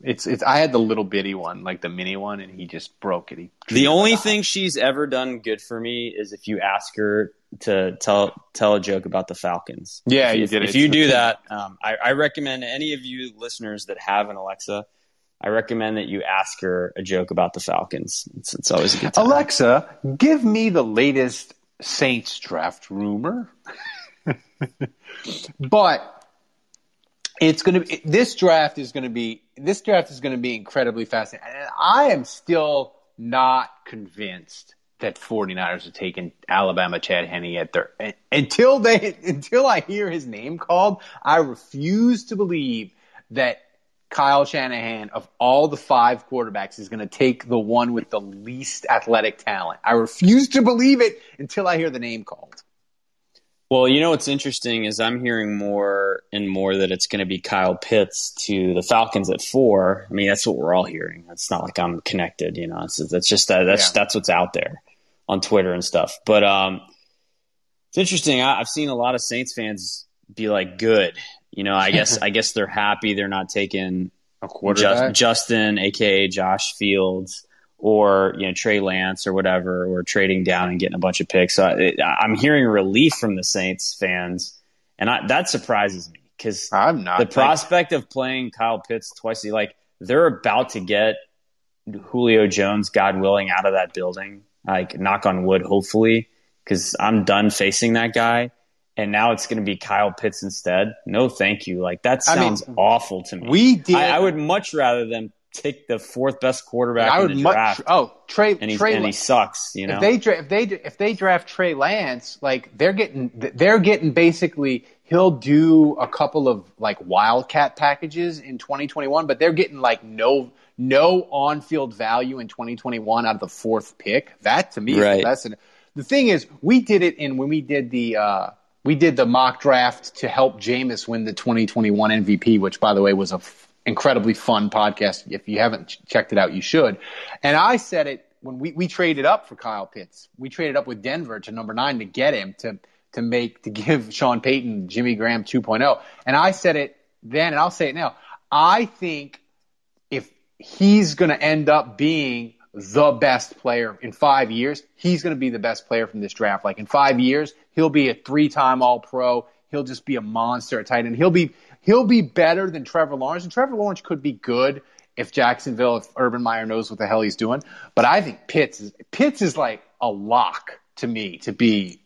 It's it's. I had the little bitty one, like the mini one, and he just broke it. He The only thing she's ever done good for me is if you ask her to tell tell a joke about the Falcons. Yeah, if, you if- did it. If you do that, um, I, I recommend any of you listeners that have an Alexa. I recommend that you ask her a joke about the Falcons. It's, it's always a good time. Alexa, give me the latest Saints draft rumor. but it's going to be this draft is going to be this draft is going to be incredibly fascinating. And I am still not convinced that 49ers are taking Alabama Chad Henne at their until they until I hear his name called, I refuse to believe that Kyle Shanahan of all the five quarterbacks is going to take the one with the least athletic talent. I refuse to believe it until I hear the name called. Well, you know what's interesting is I'm hearing more and more that it's going to be Kyle Pitts to the Falcons at four. I mean, that's what we're all hearing. It's not like I'm connected, you know. It's that's just that that's Yeah. that's what's out there on Twitter and stuff. But um, it's interesting. I, I've seen a lot of Saints fans be like, "Good," you know. I guess I guess they're happy they're not taking A quarterback. Just, Justin, aka Josh Fields, or you know Trey Lance or whatever, or trading down and getting a bunch of picks. So I, I'm hearing relief from the Saints fans, and I, that surprises me because I'm not the prospect of playing Kyle Pitts twice, like they're about to get Julio Jones, God willing, out of that building. Like knock on wood, hopefully, because I'm done facing that guy. And now it's going to be Kyle Pitts instead. No, thank you. Like that I mean, sounds awful to me. we did- I, I would much rather them take the fourth best quarterback I in would the much. draft, Oh, Trey. and he Trey and he sucks. You know, if they dra- if they if they draft Trey Lance, like they're getting they're getting basically he'll do a couple of like wildcat packages in 2021, but they're getting like no no on field value in 2021 out of the fourth pick. That to me, Right. is that's an, the thing is we did it in when we did the. uh we did the mock draft to help Jameis win the 2021 MVP, which, by the way, was a f- incredibly fun podcast. If you haven't ch- checked it out, you should. And I said it when we, we traded up for Kyle Pitts. We traded up with Denver to number nine to get him to to make to give Sean Payton Jimmy Graham 2.0. And I said it then, and I'll say it now. I think if he's going to end up being the best player in five years, he's going to be the best player from this draft. Like in five years, he'll be a three-time All-Pro. He'll just be a monster at tight end. He'll be he'll be better than Trevor Lawrence, and Trevor Lawrence could be good if Jacksonville, if Urban Meyer knows what the hell he's doing. But I think Pitts is Pitts is like a lock to me to be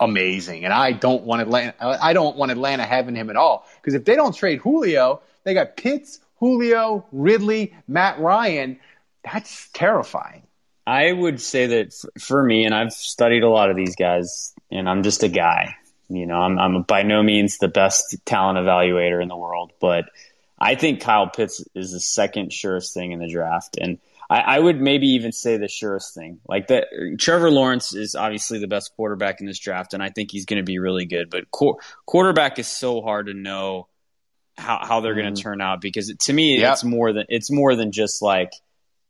amazing, and I don't want Atlanta. I don't want Atlanta having him at all because if they don't trade Julio, they got Pitts, Julio, Ridley, Matt Ryan. That's terrifying. I would say that for me, and I've studied a lot of these guys, and I'm just a guy. You know, I'm, I'm by no means the best talent evaluator in the world, but I think Kyle Pitts is the second surest thing in the draft. And I, I would maybe even say the surest thing. Like that, Trevor Lawrence is obviously the best quarterback in this draft, and I think he's going to be really good. But qu- quarterback is so hard to know how, how they're going to mm-hmm. turn out because to me, yep. it's more than it's more than just like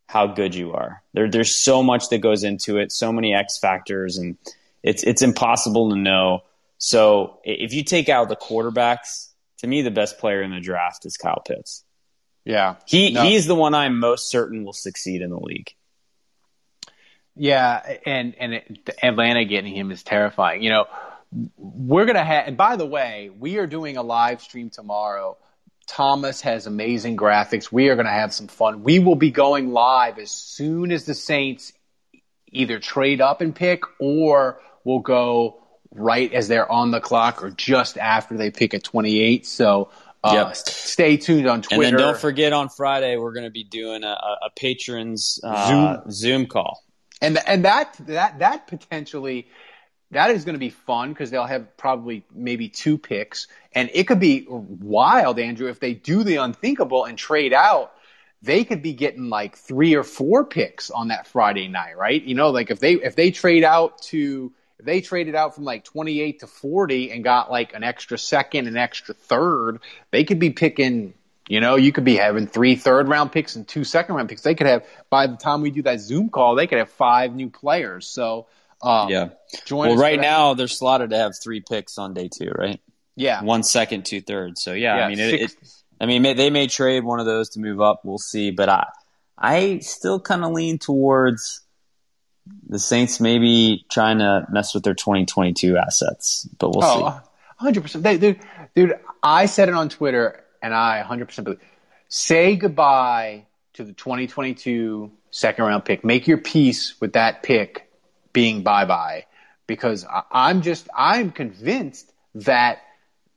how good you are. There, there's so much that goes into it, so many X factors, and it's it's impossible to know. So if you take out the quarterbacks, to me, the best player in the draft is Kyle Pitts. Yeah, he no. he's the one I'm most certain will succeed in the league. Yeah, and and it, Atlanta getting him is terrifying. You know, we're gonna have. And by the way, we are doing a live stream tomorrow. Thomas has amazing graphics. We are going to have some fun. We will be going live as soon as the Saints either trade up and pick or we'll go right as they're on the clock or just after they pick at 28. So uh, yep. stay tuned on Twitter. And then don't forget on Friday, we're going to be doing a, a patrons uh, Zoom. Zoom call. And, and that, that, that potentially, that is going to be fun because they'll have probably maybe two picks. And it could be wild, Andrew, if they do the unthinkable and trade out they could be getting like three or four picks on that Friday night, right? You know, like if they if they trade out to they traded out from like 28 to 40 and got like an extra second, an extra third, they could be picking, you know, you could be having three third round picks and two second round picks. They could have, by the time we do that Zoom call, they could have five new players. So, um, yeah. well, right now they're slotted to have three picks on day two, right? Yeah. One second, two thirds. So, yeah, yeah I mean, it, it, I mean, they may trade one of those to move up. We'll see. But I, I still kind of lean towards the Saints maybe trying to mess with their 2022 assets, but we'll oh, see. 100%. They, dude, dude, I said it on Twitter, and I 100% believe. Say goodbye to the 2022 second round pick. Make your peace with that pick being bye bye, because I'm just I'm convinced that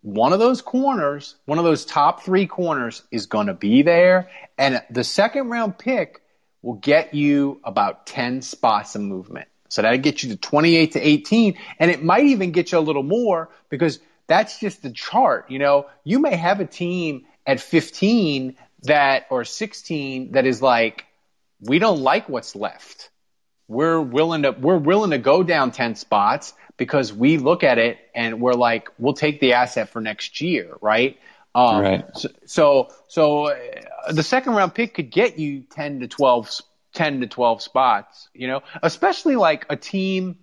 one of those corners, one of those top three corners, is going to be there, and the second round pick will get you about 10 spots of movement. So that'll get you to 28 to 18. And it might even get you a little more because that's just the chart. You know, you may have a team at 15 that or 16 that is like, we don't like what's left. We're willing to, we're willing to go down 10 spots because we look at it and we're like, we'll take the asset for next year, right? Um, right. So, so, so uh, the second round pick could get you 10 to 12, 10 to 12 spots, you know, especially like a team,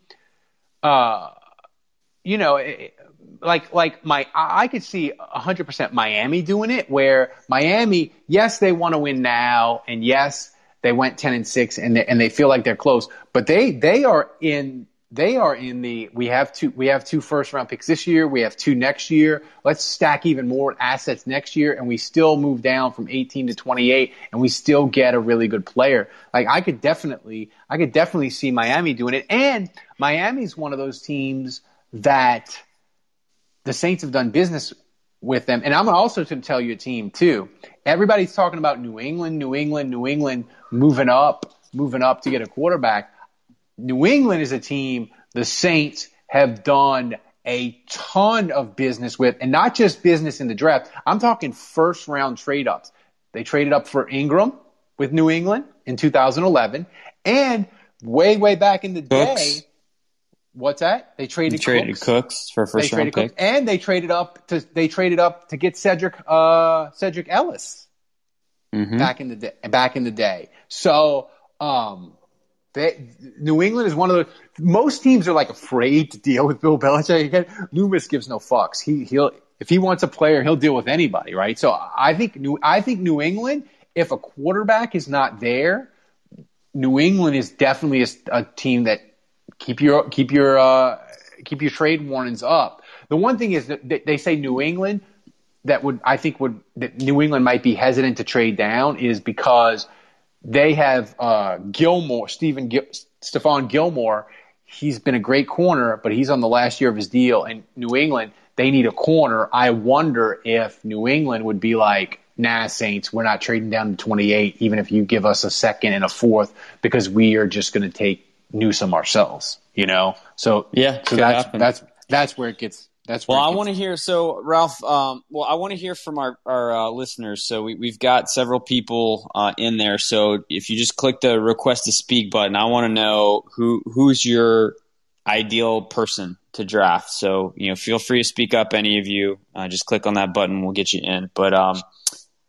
uh, you know, like, like my, I could see 100% Miami doing it where Miami, yes, they want to win now. And yes, they went 10 and 6 and they, and they feel like they're close, but they, they are in they are in the we have two we have two first round picks this year. We have two next year. Let's stack even more assets next year and we still move down from 18 to 28 and we still get a really good player. Like i could definitely i could definitely see miami doing it. And miami's one of those teams that the saints have done business with them. And i'm also going to tell you a team too. Everybody's talking about new england new england new england moving up moving up to get a quarterback New England is a team the Saints have done a ton of business with, and not just business in the draft. I'm talking first round trade ups. They traded up for Ingram with New England in 2011, and way, way back in the Cooks. day, what's that? They traded, they traded Cooks. Cooks for first round pick, and they traded up to they traded up to get Sedrick uh, Sedrick Ellis mm-hmm. back in the day. Back in the day, so um, They, New England is one of the most teams are like afraid to deal with Bill Belichick. Again, Loomis gives no fucks. He he'll if he wants a player, he'll deal with anybody, right? So I think New I think New England, if a quarterback is not there, New England is definitely a, a team that keep your keep your uh, keep your trade warnings up. The one thing is that they say New England that would I think would that New England might be hesitant to trade down is because they have uh, Gilmore, Stephen Gil- Stephon Gilmore. He's been a great corner, but he's on the last year of his deal. And New England, they need a corner. I wonder if New England would be like, nah, Saints, we're not trading down to 28, even if you give us a second and a fourth, because we are just going to take Newsome ourselves, you know? So, yeah, so that's, happen. that's, that's where it gets that's well. I want to hear. So, Ralph. Um, well, I want to hear from our our uh, listeners. So we, have got several people uh, in there. So if you just click the request to speak button, I want to know who who's your ideal person to draft. So you know, feel free to speak up. Any of you, uh, just click on that button. We'll get you in. But um,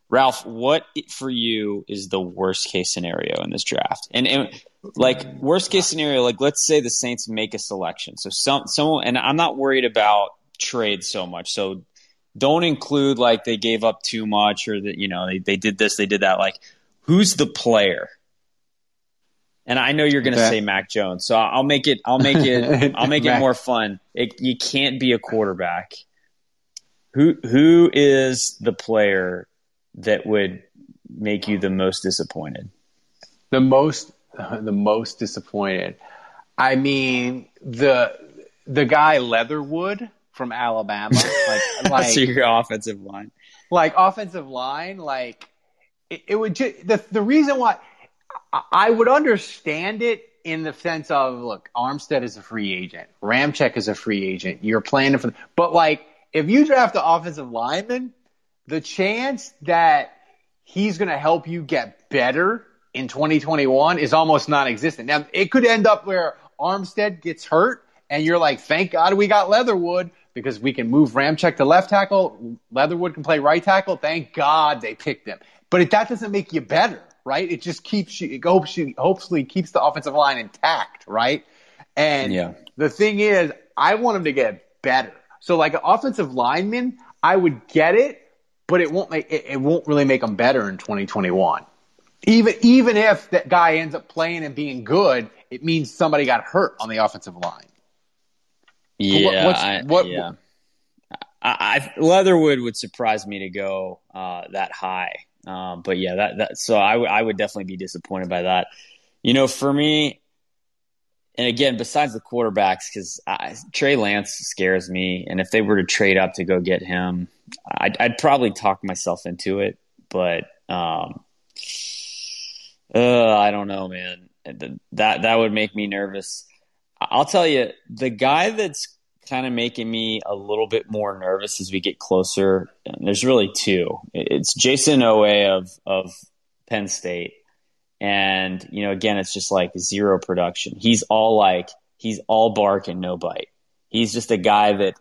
Ralph, what for you is the worst case scenario in this draft? And, and like worst case scenario, like let's say the Saints make a selection. So some someone, and I'm not worried about trade so much. So don't include like they gave up too much or that you know they, they did this, they did that. Like who's the player? And I know you're going to say Mac Jones, so I'll make it. I'll make it. I'll make it more fun. It, you can't be a quarterback. Who who is the player that would make you the most disappointed? The most the most disappointed. I mean the the guy Leatherwood from Alabama. Like, like so your offensive line, like offensive line, like it, it would just the the reason why I, I would understand it in the sense of look, Armstead is a free agent, Ramczyk is a free agent. You're planning for, but like if you draft the offensive lineman, the chance that he's going to help you get better in 2021 is almost non-existent. Now it could end up where Armstead gets hurt and you're like, thank God we got Leatherwood because we can move Ramczyk to left tackle. Leatherwood can play right tackle. Thank God they picked him. But it, that doesn't make you better, right? It just keeps you, it hopes you, hopefully keeps the offensive line intact, right? And yeah. the thing is, I want him to get better. So like an offensive lineman, I would get it, but it won't make, it, it won't really make them better in 2021. Even, even if that guy ends up playing and being good, it means somebody got hurt on the offensive line. Yeah, what, I, what, yeah. I, I, Leatherwood would surprise me to go uh, that high, um, but yeah, that that so I, w- I would definitely be disappointed by that. You know, for me, and again, besides the quarterbacks, because Trey Lance scares me, and if they were to trade up to go get him, I'd, I'd probably talk myself into it. But um, uh, I don't know, man. That that would make me nervous. I'll tell you, the guy that's kind of making me a little bit more nervous as we get closer. there's really two. It's Jayson Oweh of of Penn State, and you know, again, it's just like zero production. He's all like he's all bark and no bite. He's just a guy that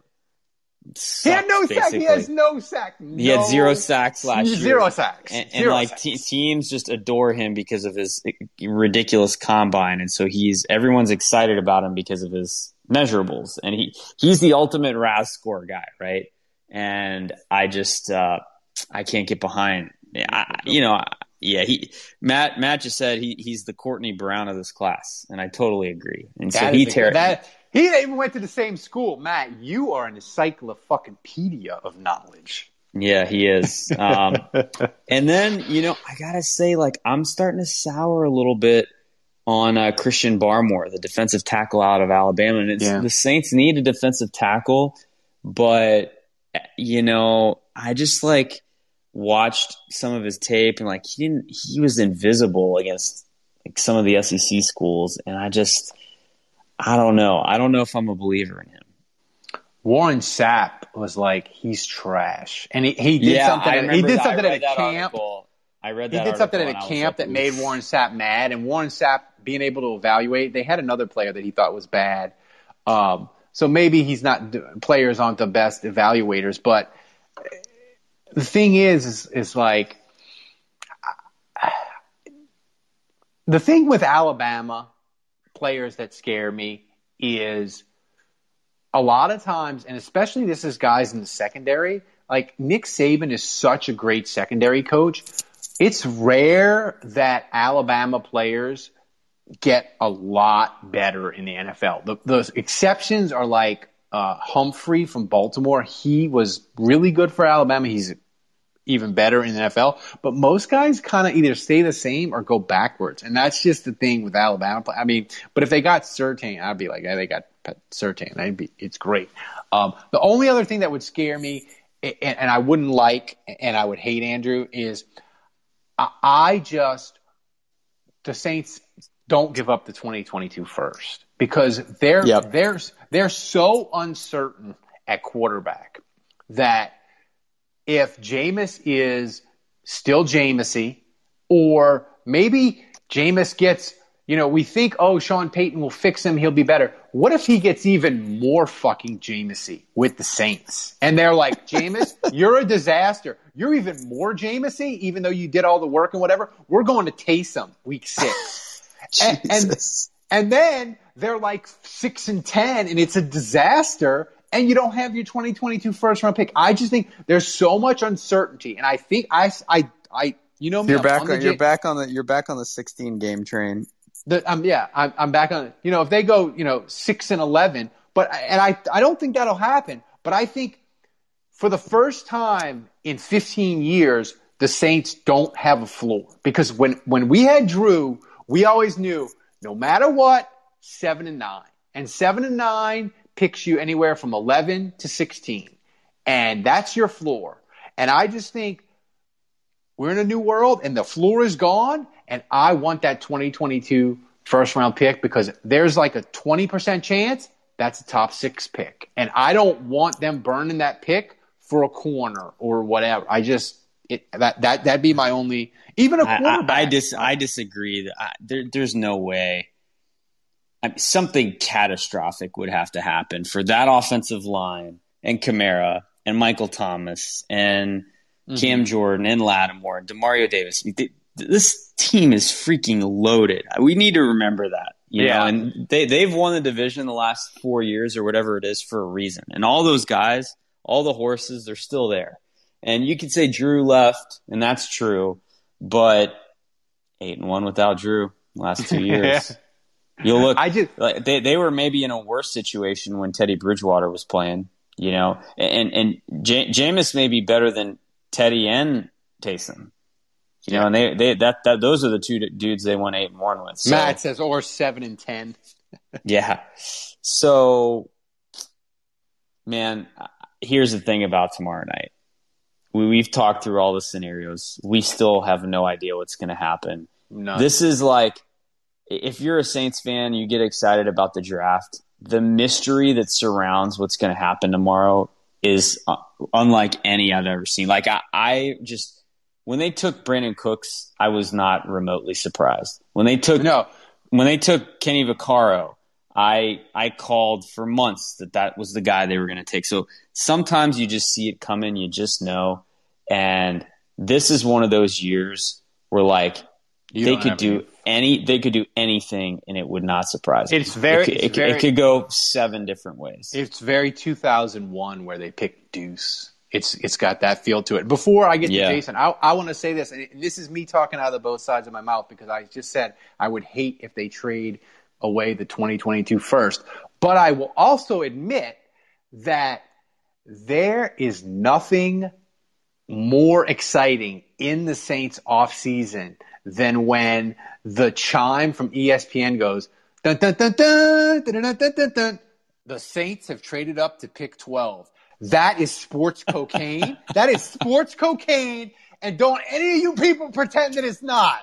he had no sack. He has no sack. No, he had zero sacks last year. Zero sacks. And, and like sacks. teams just adore him because of his ridiculous combine, and so he's everyone's excited about him because of his measurables, and he he's the ultimate RAS score guy, right? And I just uh, I can't get behind. I, you know, yeah, he Matt Matt just said he he's the Courtney Brown of this class, and I totally agree. And that so he tear that he even went to the same school. Matt, you are an encyclopedia of fucking pedia of knowledge. Yeah, he is. Um, and then, you know, I got to say, like, I'm starting to sour a little bit on uh, Christian Barmore, the defensive tackle out of Alabama. And yeah. the Saints need a defensive tackle, but, you know, I just like watched some of his tape and like he didn't, he was invisible against like some of the SEC schools. And I just, I don't know. I don't know if I'm a believer in him. Warren Sapp was like, he's trash, and he, he did yeah, something. he did something at a camp. Article. I read that. He did something at a camp like, that made Warren Sapp mad, and Warren Sapp being able to evaluate. They had another player that he thought was bad, um, so maybe he's not. Players aren't the best evaluators, but the thing is, is, is like the thing with Alabama players that scare me is a lot of times, and especially this is guys in the secondary. Like Nick Saban is such a great secondary coach. It's rare that Alabama players get a lot better in the NFL. The, exceptions are like uh, Humphrey from Baltimore. He was really good for Alabama. He's even better in the NFL. But most guys kind of either stay the same or go backwards. And that's just the thing with Alabama. I mean, but if they got Surtain, I'd be like, yeah, they got Surtain. I'd be, it's great. Um, the only other thing that would scare me and, and I wouldn't like and I would hate Andrew is I, I just, the Saints don't give up the 2022 first because they're, yep. they're, they're so uncertain at quarterback that if Jameis is still Jameisy, or maybe Jameis gets, you know, we think, oh, Sean Payton will fix him, he'll be better. What if he gets even more fucking Jameisy with the Saints? And they're like, Jameis, you're a disaster. You're even more Jameisy, even though you did all the work and whatever. We're going to Taysom week six. and, and, and then they're like six and ten, and it's a disaster and you don't have your 2022 first round pick. I just think there's so much uncertainty, and I think I, I, I, you know, me, you're I'm back on, on you're back on the you're back on the 16 game train. The, um, yeah, I'm, I'm back on. You know, if they go, you know, six and 11, but and I, I don't think that'll happen. But I think for the first time in 15 years, the Saints don't have a floor because when when we had Drew, we always knew no matter what, seven and nine, and seven and nine picks you anywhere from 11 to 16. And that's your floor. And I just think we're in a new world and the floor is gone. And I want that 2022 first round pick because there's like a 20% chance that's a top six pick. And I don't want them burning that pick for a corner or whatever. I just, it, that, that, that'd be my only, even a quarterback. I, I, I, dis, I disagree. I, there, there's no way I mean, something catastrophic would have to happen for that offensive line and Kamara and Michael Thomas and mm-hmm. Cam Jordan and Lattimore and Demario Davis. This team is freaking loaded. We need to remember that. You yeah. know, and they they've won the division the last four years or whatever it is for a reason. And all those guys, all the horses, they're still there. And you could say Drew left, and that's true, but eight and one without Drew last two years. You'll look. I just like they they were maybe in a worse situation when Teddy Bridgewater was playing. You know, and and J- Jameis may be better than Teddy and Taysom. You know, and they, they that, that those are the two dudes they won eight and one with. So. Matt says or seven and ten. yeah. So, man, here's the thing about tomorrow night. We, we've talked through all the scenarios. We still have no idea what's going to happen. None. This is like if you're a Saints fan, you get excited about the draft. The mystery that surrounds what's going to happen tomorrow is uh, unlike any I've ever seen. Like I, I just when they took Brandin Cooks, I was not remotely surprised. When they took no, when they took Kenny Vaccaro, I I called for months that that was the guy they were going to take. So sometimes you just see it coming, you just know. And this is one of those years where like you they could do any they could do anything and it would not surprise me. It's very, it could, it's it, very, it could go seven different ways. It's very 2001 where they picked Deuce. It's it's got that feel to it. Before I get yeah. to Jason, I, I want to say this, and this is me talking out of both sides of my mouth because I just said I would hate if they trade away the 2022 first. But I will also admit that there is nothing more exciting in the Saints offseason than when the chime from ESPN goes, dun, dun, dun, dun, dun, dun, dun, dun, dun. the Saints have traded up to pick 12. That is sports cocaine. that is sports cocaine. And don't any of you people pretend that it's not.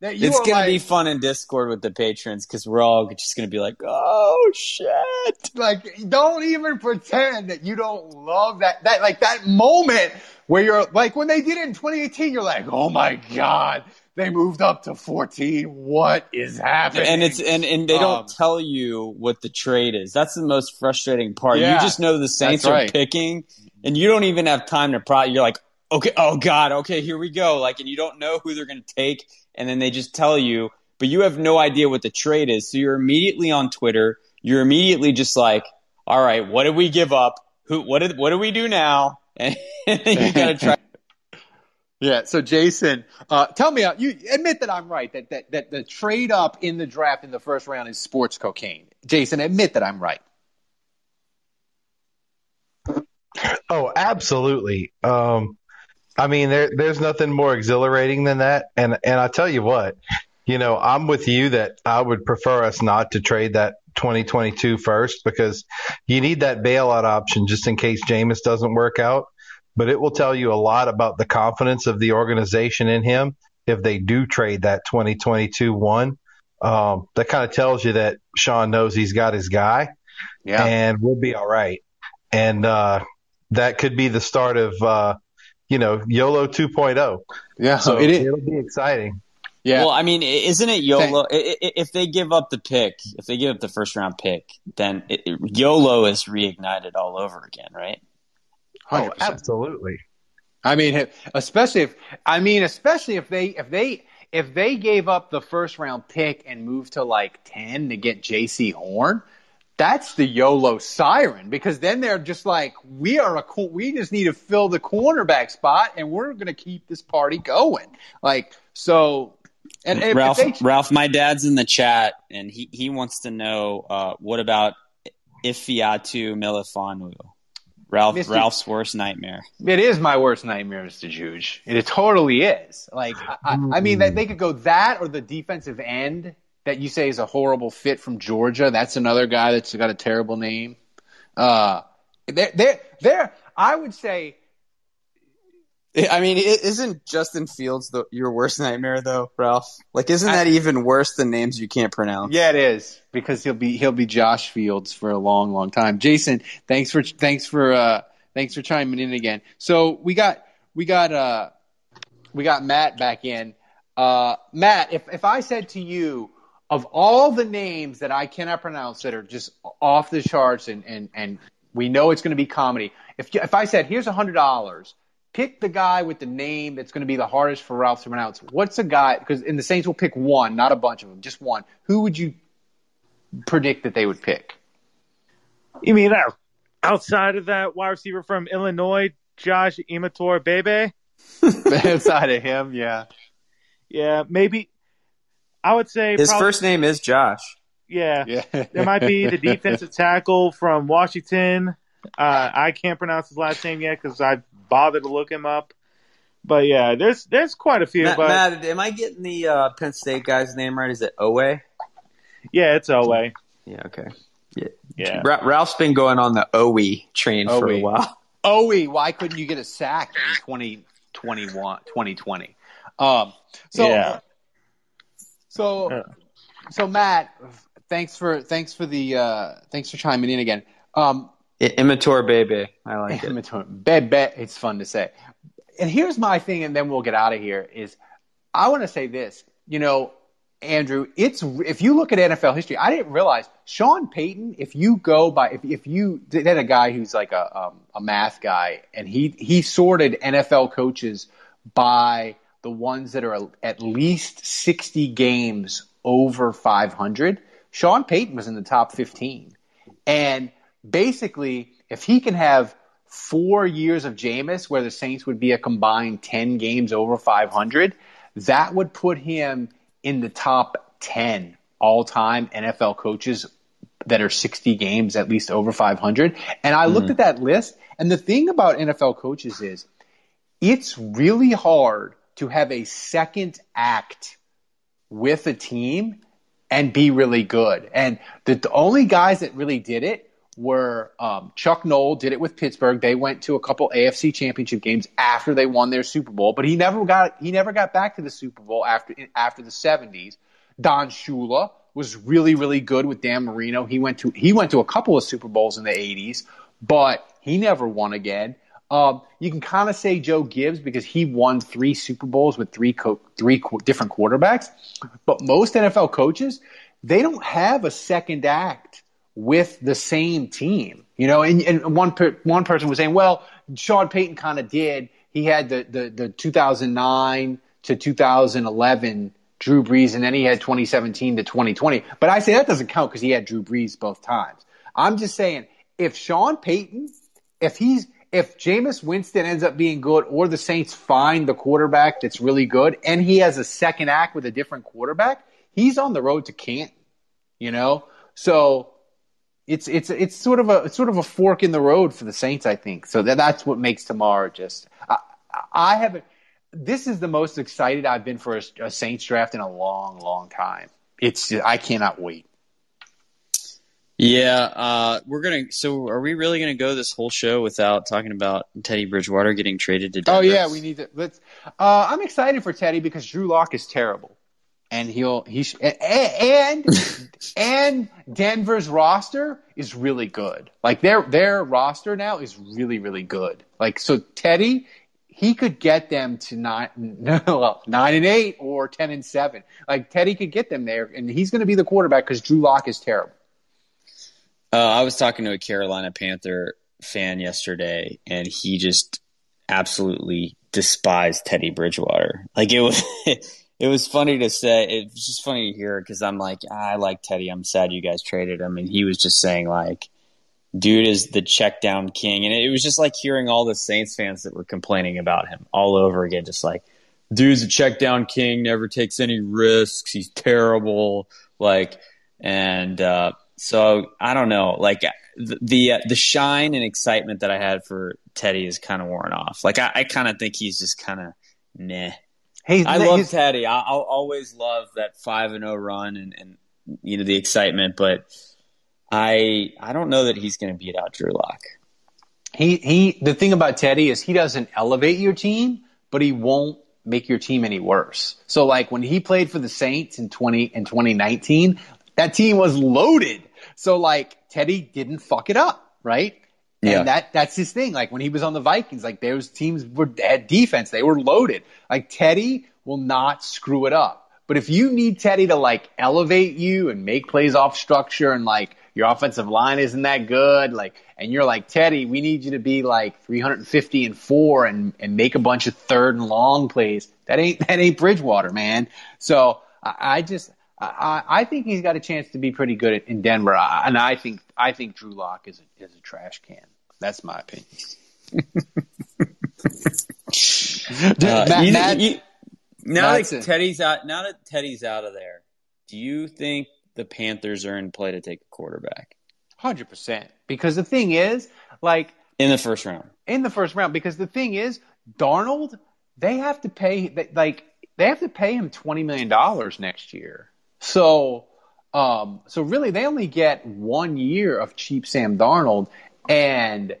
That you. It's gonna like, be fun in Discord with the patrons because we're all just gonna be like, "Oh shit!" Like, don't even pretend that you don't love that. That like that moment where you're like when they did it in 2018. You're like, "Oh my god, they moved up to 14. What is happening? And it's and, and they don't um, tell you what the trade is. That's the most frustrating part. Yeah, you just know the Saints right. are picking, and you don't even have time to pro. You're like, okay, oh god, okay, here we go. Like, and you don't know who they're going to take, and then they just tell you. but you have no idea what the trade is. So you're immediately on Twitter. You're immediately just like, all right, what did we give up? Who, what did, what do we do now? And you got to try. Yeah. So Jason, uh, tell me, uh, you admit that I'm right that, that that the trade up in the draft in the first round is sports cocaine. Jason, admit that I'm right. Oh, absolutely. Um, I mean, there, there's nothing more exhilarating than that. And and I tell you what, you know, I'm with you that I would prefer us not to trade that 2022 first because you need that bailout option just in case Jameis doesn't work out. But it will tell you a lot about the confidence of the organization in him if they do trade that 2022 one. Um, that kind of tells you that Sean knows he's got his guy, Yeah. and we'll be all right. And uh, that could be the start of uh, you know YOLO 2.0. Yeah, So it is. it'll be exciting. Yeah. Well, I mean, isn't it YOLO? I- I- If they give up the pick, if they give up the first round pick, then it, it- YOLO is reignited all over again, right? Oh, absolutely. I mean, especially if I mean, especially if they if they if they gave up the first round pick and moved to like ten to get Jaycee Horn, that's the YOLO siren because then they're just like, we are a co- we just need to fill the cornerback spot and we're going to keep this party going. Like so, and if, Ralph, they, Ralph, my dad's in the chat, and he, he wants to know uh, what about Ifeatu Melifonwu? Ralph, Mr. Ralph's worst nightmare. It is my worst nightmare, Mr. Juge. It totally is. Like, I, I, mean, that they could go that or the defensive end that you say is a horrible fit from Georgia. That's another guy that's got a terrible name. Uh, they're, they're, they're, I would say, I mean, i- isn't Justin Fields the, your worst nightmare though, Ralph? Like, isn't that even worse than names you can't pronounce? yeah, it is because he'll be he'll be Josh Fields for a long, long time. Jason, thanks for thanks for uh, thanks for chiming in again. So we got we got uh, we got Matt back in. Uh, Matt, if if I said to you of all the names that I cannot pronounce that are just off the charts and and and we know it's going to be comedy. If if I said here's a hundred dollars. Pick the guy with the name that's going to be the hardest for Ralph to pronounce. What's a guy? Because in the Saints will pick one, not a bunch of them, just one. Who would you predict that they would pick? You mean uh, outside of that wide receiver from Illinois, Josh Imatorbhebhe? outside of him, yeah. Yeah, maybe. I would say His probably- first name is Josh. Yeah, Yeah. there might be the defensive tackle from Washington. Uh, I can't pronounce his last name yet because I bothered to look him up. But yeah, there's there's quite a few. Matt, but Matt, am I getting the uh, Penn State guy's name right? Is it Oweh? yeah, it's Oweh. Yeah, okay. Yeah. Yeah. Ra- Ralph's been going on the Oweh train for a while. Oweh, why couldn't you get a sack in 2021, 2020? Um, so, Yeah. so, so Matt, thanks for thanks for the uh, thanks for chiming in again. Um, I- baby. I like it. Imitor- Bebe, it's fun to say. And here's my thing, and then we'll get out of here. Is I want to say this. You know, Andrew, it's if you look at NFL history, I didn't realize Sean Payton. If you go by, if if you had a guy who's like a um, a math guy, and he he sorted NFL coaches by the ones that are at least sixty games over five hundred. Sean Payton was in the top fifteen, and basically, if he can have four years of Jameis where the Saints would be a combined 10 games over 500, that would put him in the top 10 all time NFL coaches that are 60 games at least over 500. And I looked mm-hmm. at that list, and the thing about NFL coaches is it's really hard to have a second act with a team and be really good. And the, the only guys that really did it were um, Chuck Noll did it with Pittsburgh. They went to a couple AFC Championship games after they won their Super Bowl, but he never got he never got back to the Super Bowl after after the 70s. Don Shula was really really good with Dan Marino. He went to he went to a couple of Super Bowls in the 80s, but he never won again. Um, you can kind of say Joe Gibbs because he won three Super Bowls with three co- three qu- different quarterbacks, but most NFL coaches they don't have a second act with the same team. You know, and, and one per, one person was saying, well, Sean Payton kind of did. He had the, the the 2009 to 2011 Drew Brees, and then he had 2017 to 2020. But I say that doesn't count because he had Drew Brees both times. I'm just saying, if Sean Payton, if he's if Jameis Winston ends up being good, or the Saints find the quarterback that's really good, and he has a second act with a different quarterback, he's on the road to Canton. You know, so it's it's it's sort of a it's sort of a fork in the road for the Saints, I think. So that, that's what makes tomorrow just. I, I haven't. This is the most excited I've been for a, a Saints draft in a long, long time. It's I cannot wait. Yeah, uh, we're gonna. So, are we really gonna go this whole show without talking about Teddy Bridgewater getting traded to? Denver? Oh yeah, we need to. Let's. Uh, I'm excited for Teddy because Drew Lock is terrible and he'll he sh- and and Denver's roster is really good. Like their their roster now is really really good. Like so Teddy he could get them to nine no well, nine and eight or ten and seven. Like Teddy could get them there, and he's going to be the quarterback because Drew Lock is terrible. Uh, I was talking to a Carolina Panther fan yesterday, and he just absolutely despised Teddy Bridgewater. Like it was. it was funny to say. It was just funny to hear because I'm like, I like Teddy. I'm sad you guys traded him, and he was just saying like, dude is the check down king, and it was just like hearing all the Saints fans that were complaining about him all over again, just like, dude's a check down king, never takes any risks, he's terrible, like, and uh, so I don't know, like the the, uh, the shine and excitement that I had for Teddy is kind of worn off. Like I, I kind of think he's just kind of nah Hey, I love Teddy. I, will always love that five and zero oh run and, and you know the excitement, but I I don't know that he's going to beat out Drew Lock. He he. The thing about Teddy is he doesn't elevate your team, but he won't make your team any worse. So like when he played for the Saints in twenty in twenty nineteen, that team was loaded. So like Teddy didn't fuck it up, right? And that that's his thing. Like when he was on the Vikings, like those teams were had defense, they were loaded. Like Teddy will not screw it up. But if you need Teddy to like elevate you and make plays off structure and like your offensive line isn't that good, like and you're like Teddy, we need you to be like 350 and four and and make a bunch of third and long plays. That ain't that ain't Bridgewater, man. So I, I just I, I think he's got a chance to be pretty good in Denver, and I think I think Drew Lock is a, is a trash can. That's my opinion. uh, Matt, you, Matt, you, now that Teddy's out, now that Teddy's out of there, do you think the Panthers are in play to take a quarterback? Hundred percent. Because the thing is, like in the first round, in the first round, because the thing is, Darnold, they have to pay like they have to pay him twenty million dollars next year. So, um, so really, they only get one year of cheap Sam Darnold, and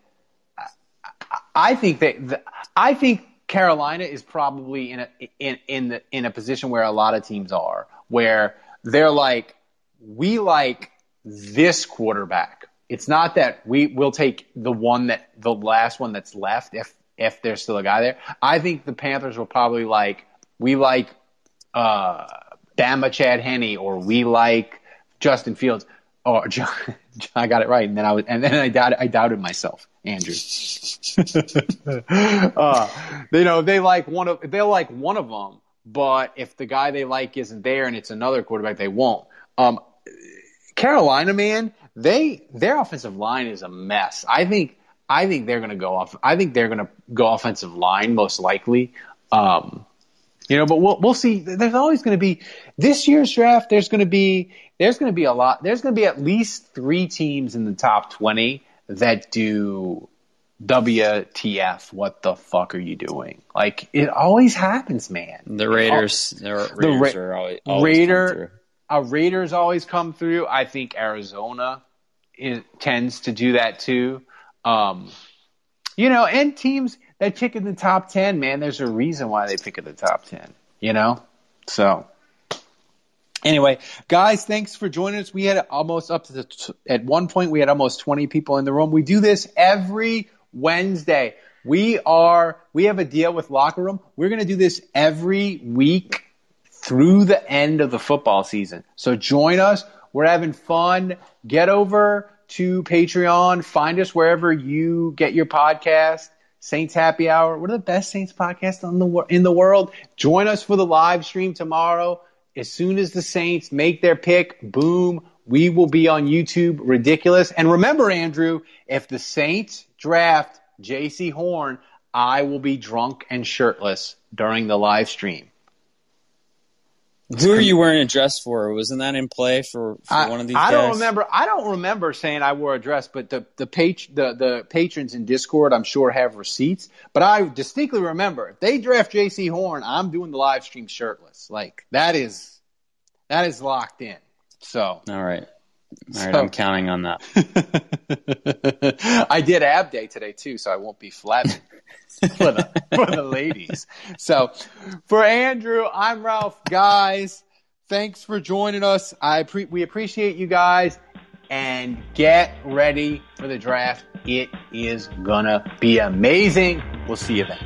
I think that I think Carolina is probably in a in in the in a position where a lot of teams are, where they're like, we like this quarterback. It's not that we will take the one that the last one that's left if if there's still a guy there. I think the Panthers will probably like we like uh Bama Chad Henne or we like Justin Fields or John, I got it right, and then I was, and then I doubted, I doubted myself, Andrew. uh, you know, they like one of, they'll like one of them, but if the guy they like isn't there and it's another quarterback, they won't. Um, Carolina, man, they their offensive line is a mess. I think, I think they're going to go off. I think they're going to go offensive line most likely. Um, you know, but we'll we'll see. There's always going to be this year's draft. There's going to be there's going to be a lot. There's going to be at least three teams in the top twenty that do WTF? What the fuck are you doing? Like it always happens, man. The Raiders, the Raiders the Ra- are always, always Raider, a Raiders always come through. I think Arizona is, tends to do that too. Um, you know, and teams that pick in the top 10, man. There's a reason why they pick in the top 10, you know? So, anyway, guys, thanks for joining us. We had almost up to the, at one point, we had almost 20 people in the room. We do this every Wednesday. We are, we have a deal with Locker Room. We're going to do this every week through the end of the football season. So join us. We're having fun. Get over to Patreon. Find us wherever you get your podcast. Saints Happy Hour. We're the best Saints podcast in the in the world. Join us for the live stream tomorrow. as soon as the Saints make their pick, boom, we will be on YouTube. Ridiculous. And remember, Andrew, if the Saints draft Jaycee Horn, I will be drunk and shirtless during the live stream. Who are you wearing a dress for? Wasn't that in play for, for I, one of these? I guys? don't remember. I don't remember saying I wore a dress, but the the page the the patrons in Discord, I'm sure, have receipts. But I distinctly remember if they draft Jaycee Horn, I'm doing the live stream shirtless. Like that is that is locked in. So all right, all right, So- I'm counting on that. I did ab day today too, so I won't be flapping for the for the ladies. So for Andrew, I'm Ralph. Guys, thanks for joining us. I pre- we appreciate you guys, and get ready for the draft. It is gonna be amazing. We'll see you then.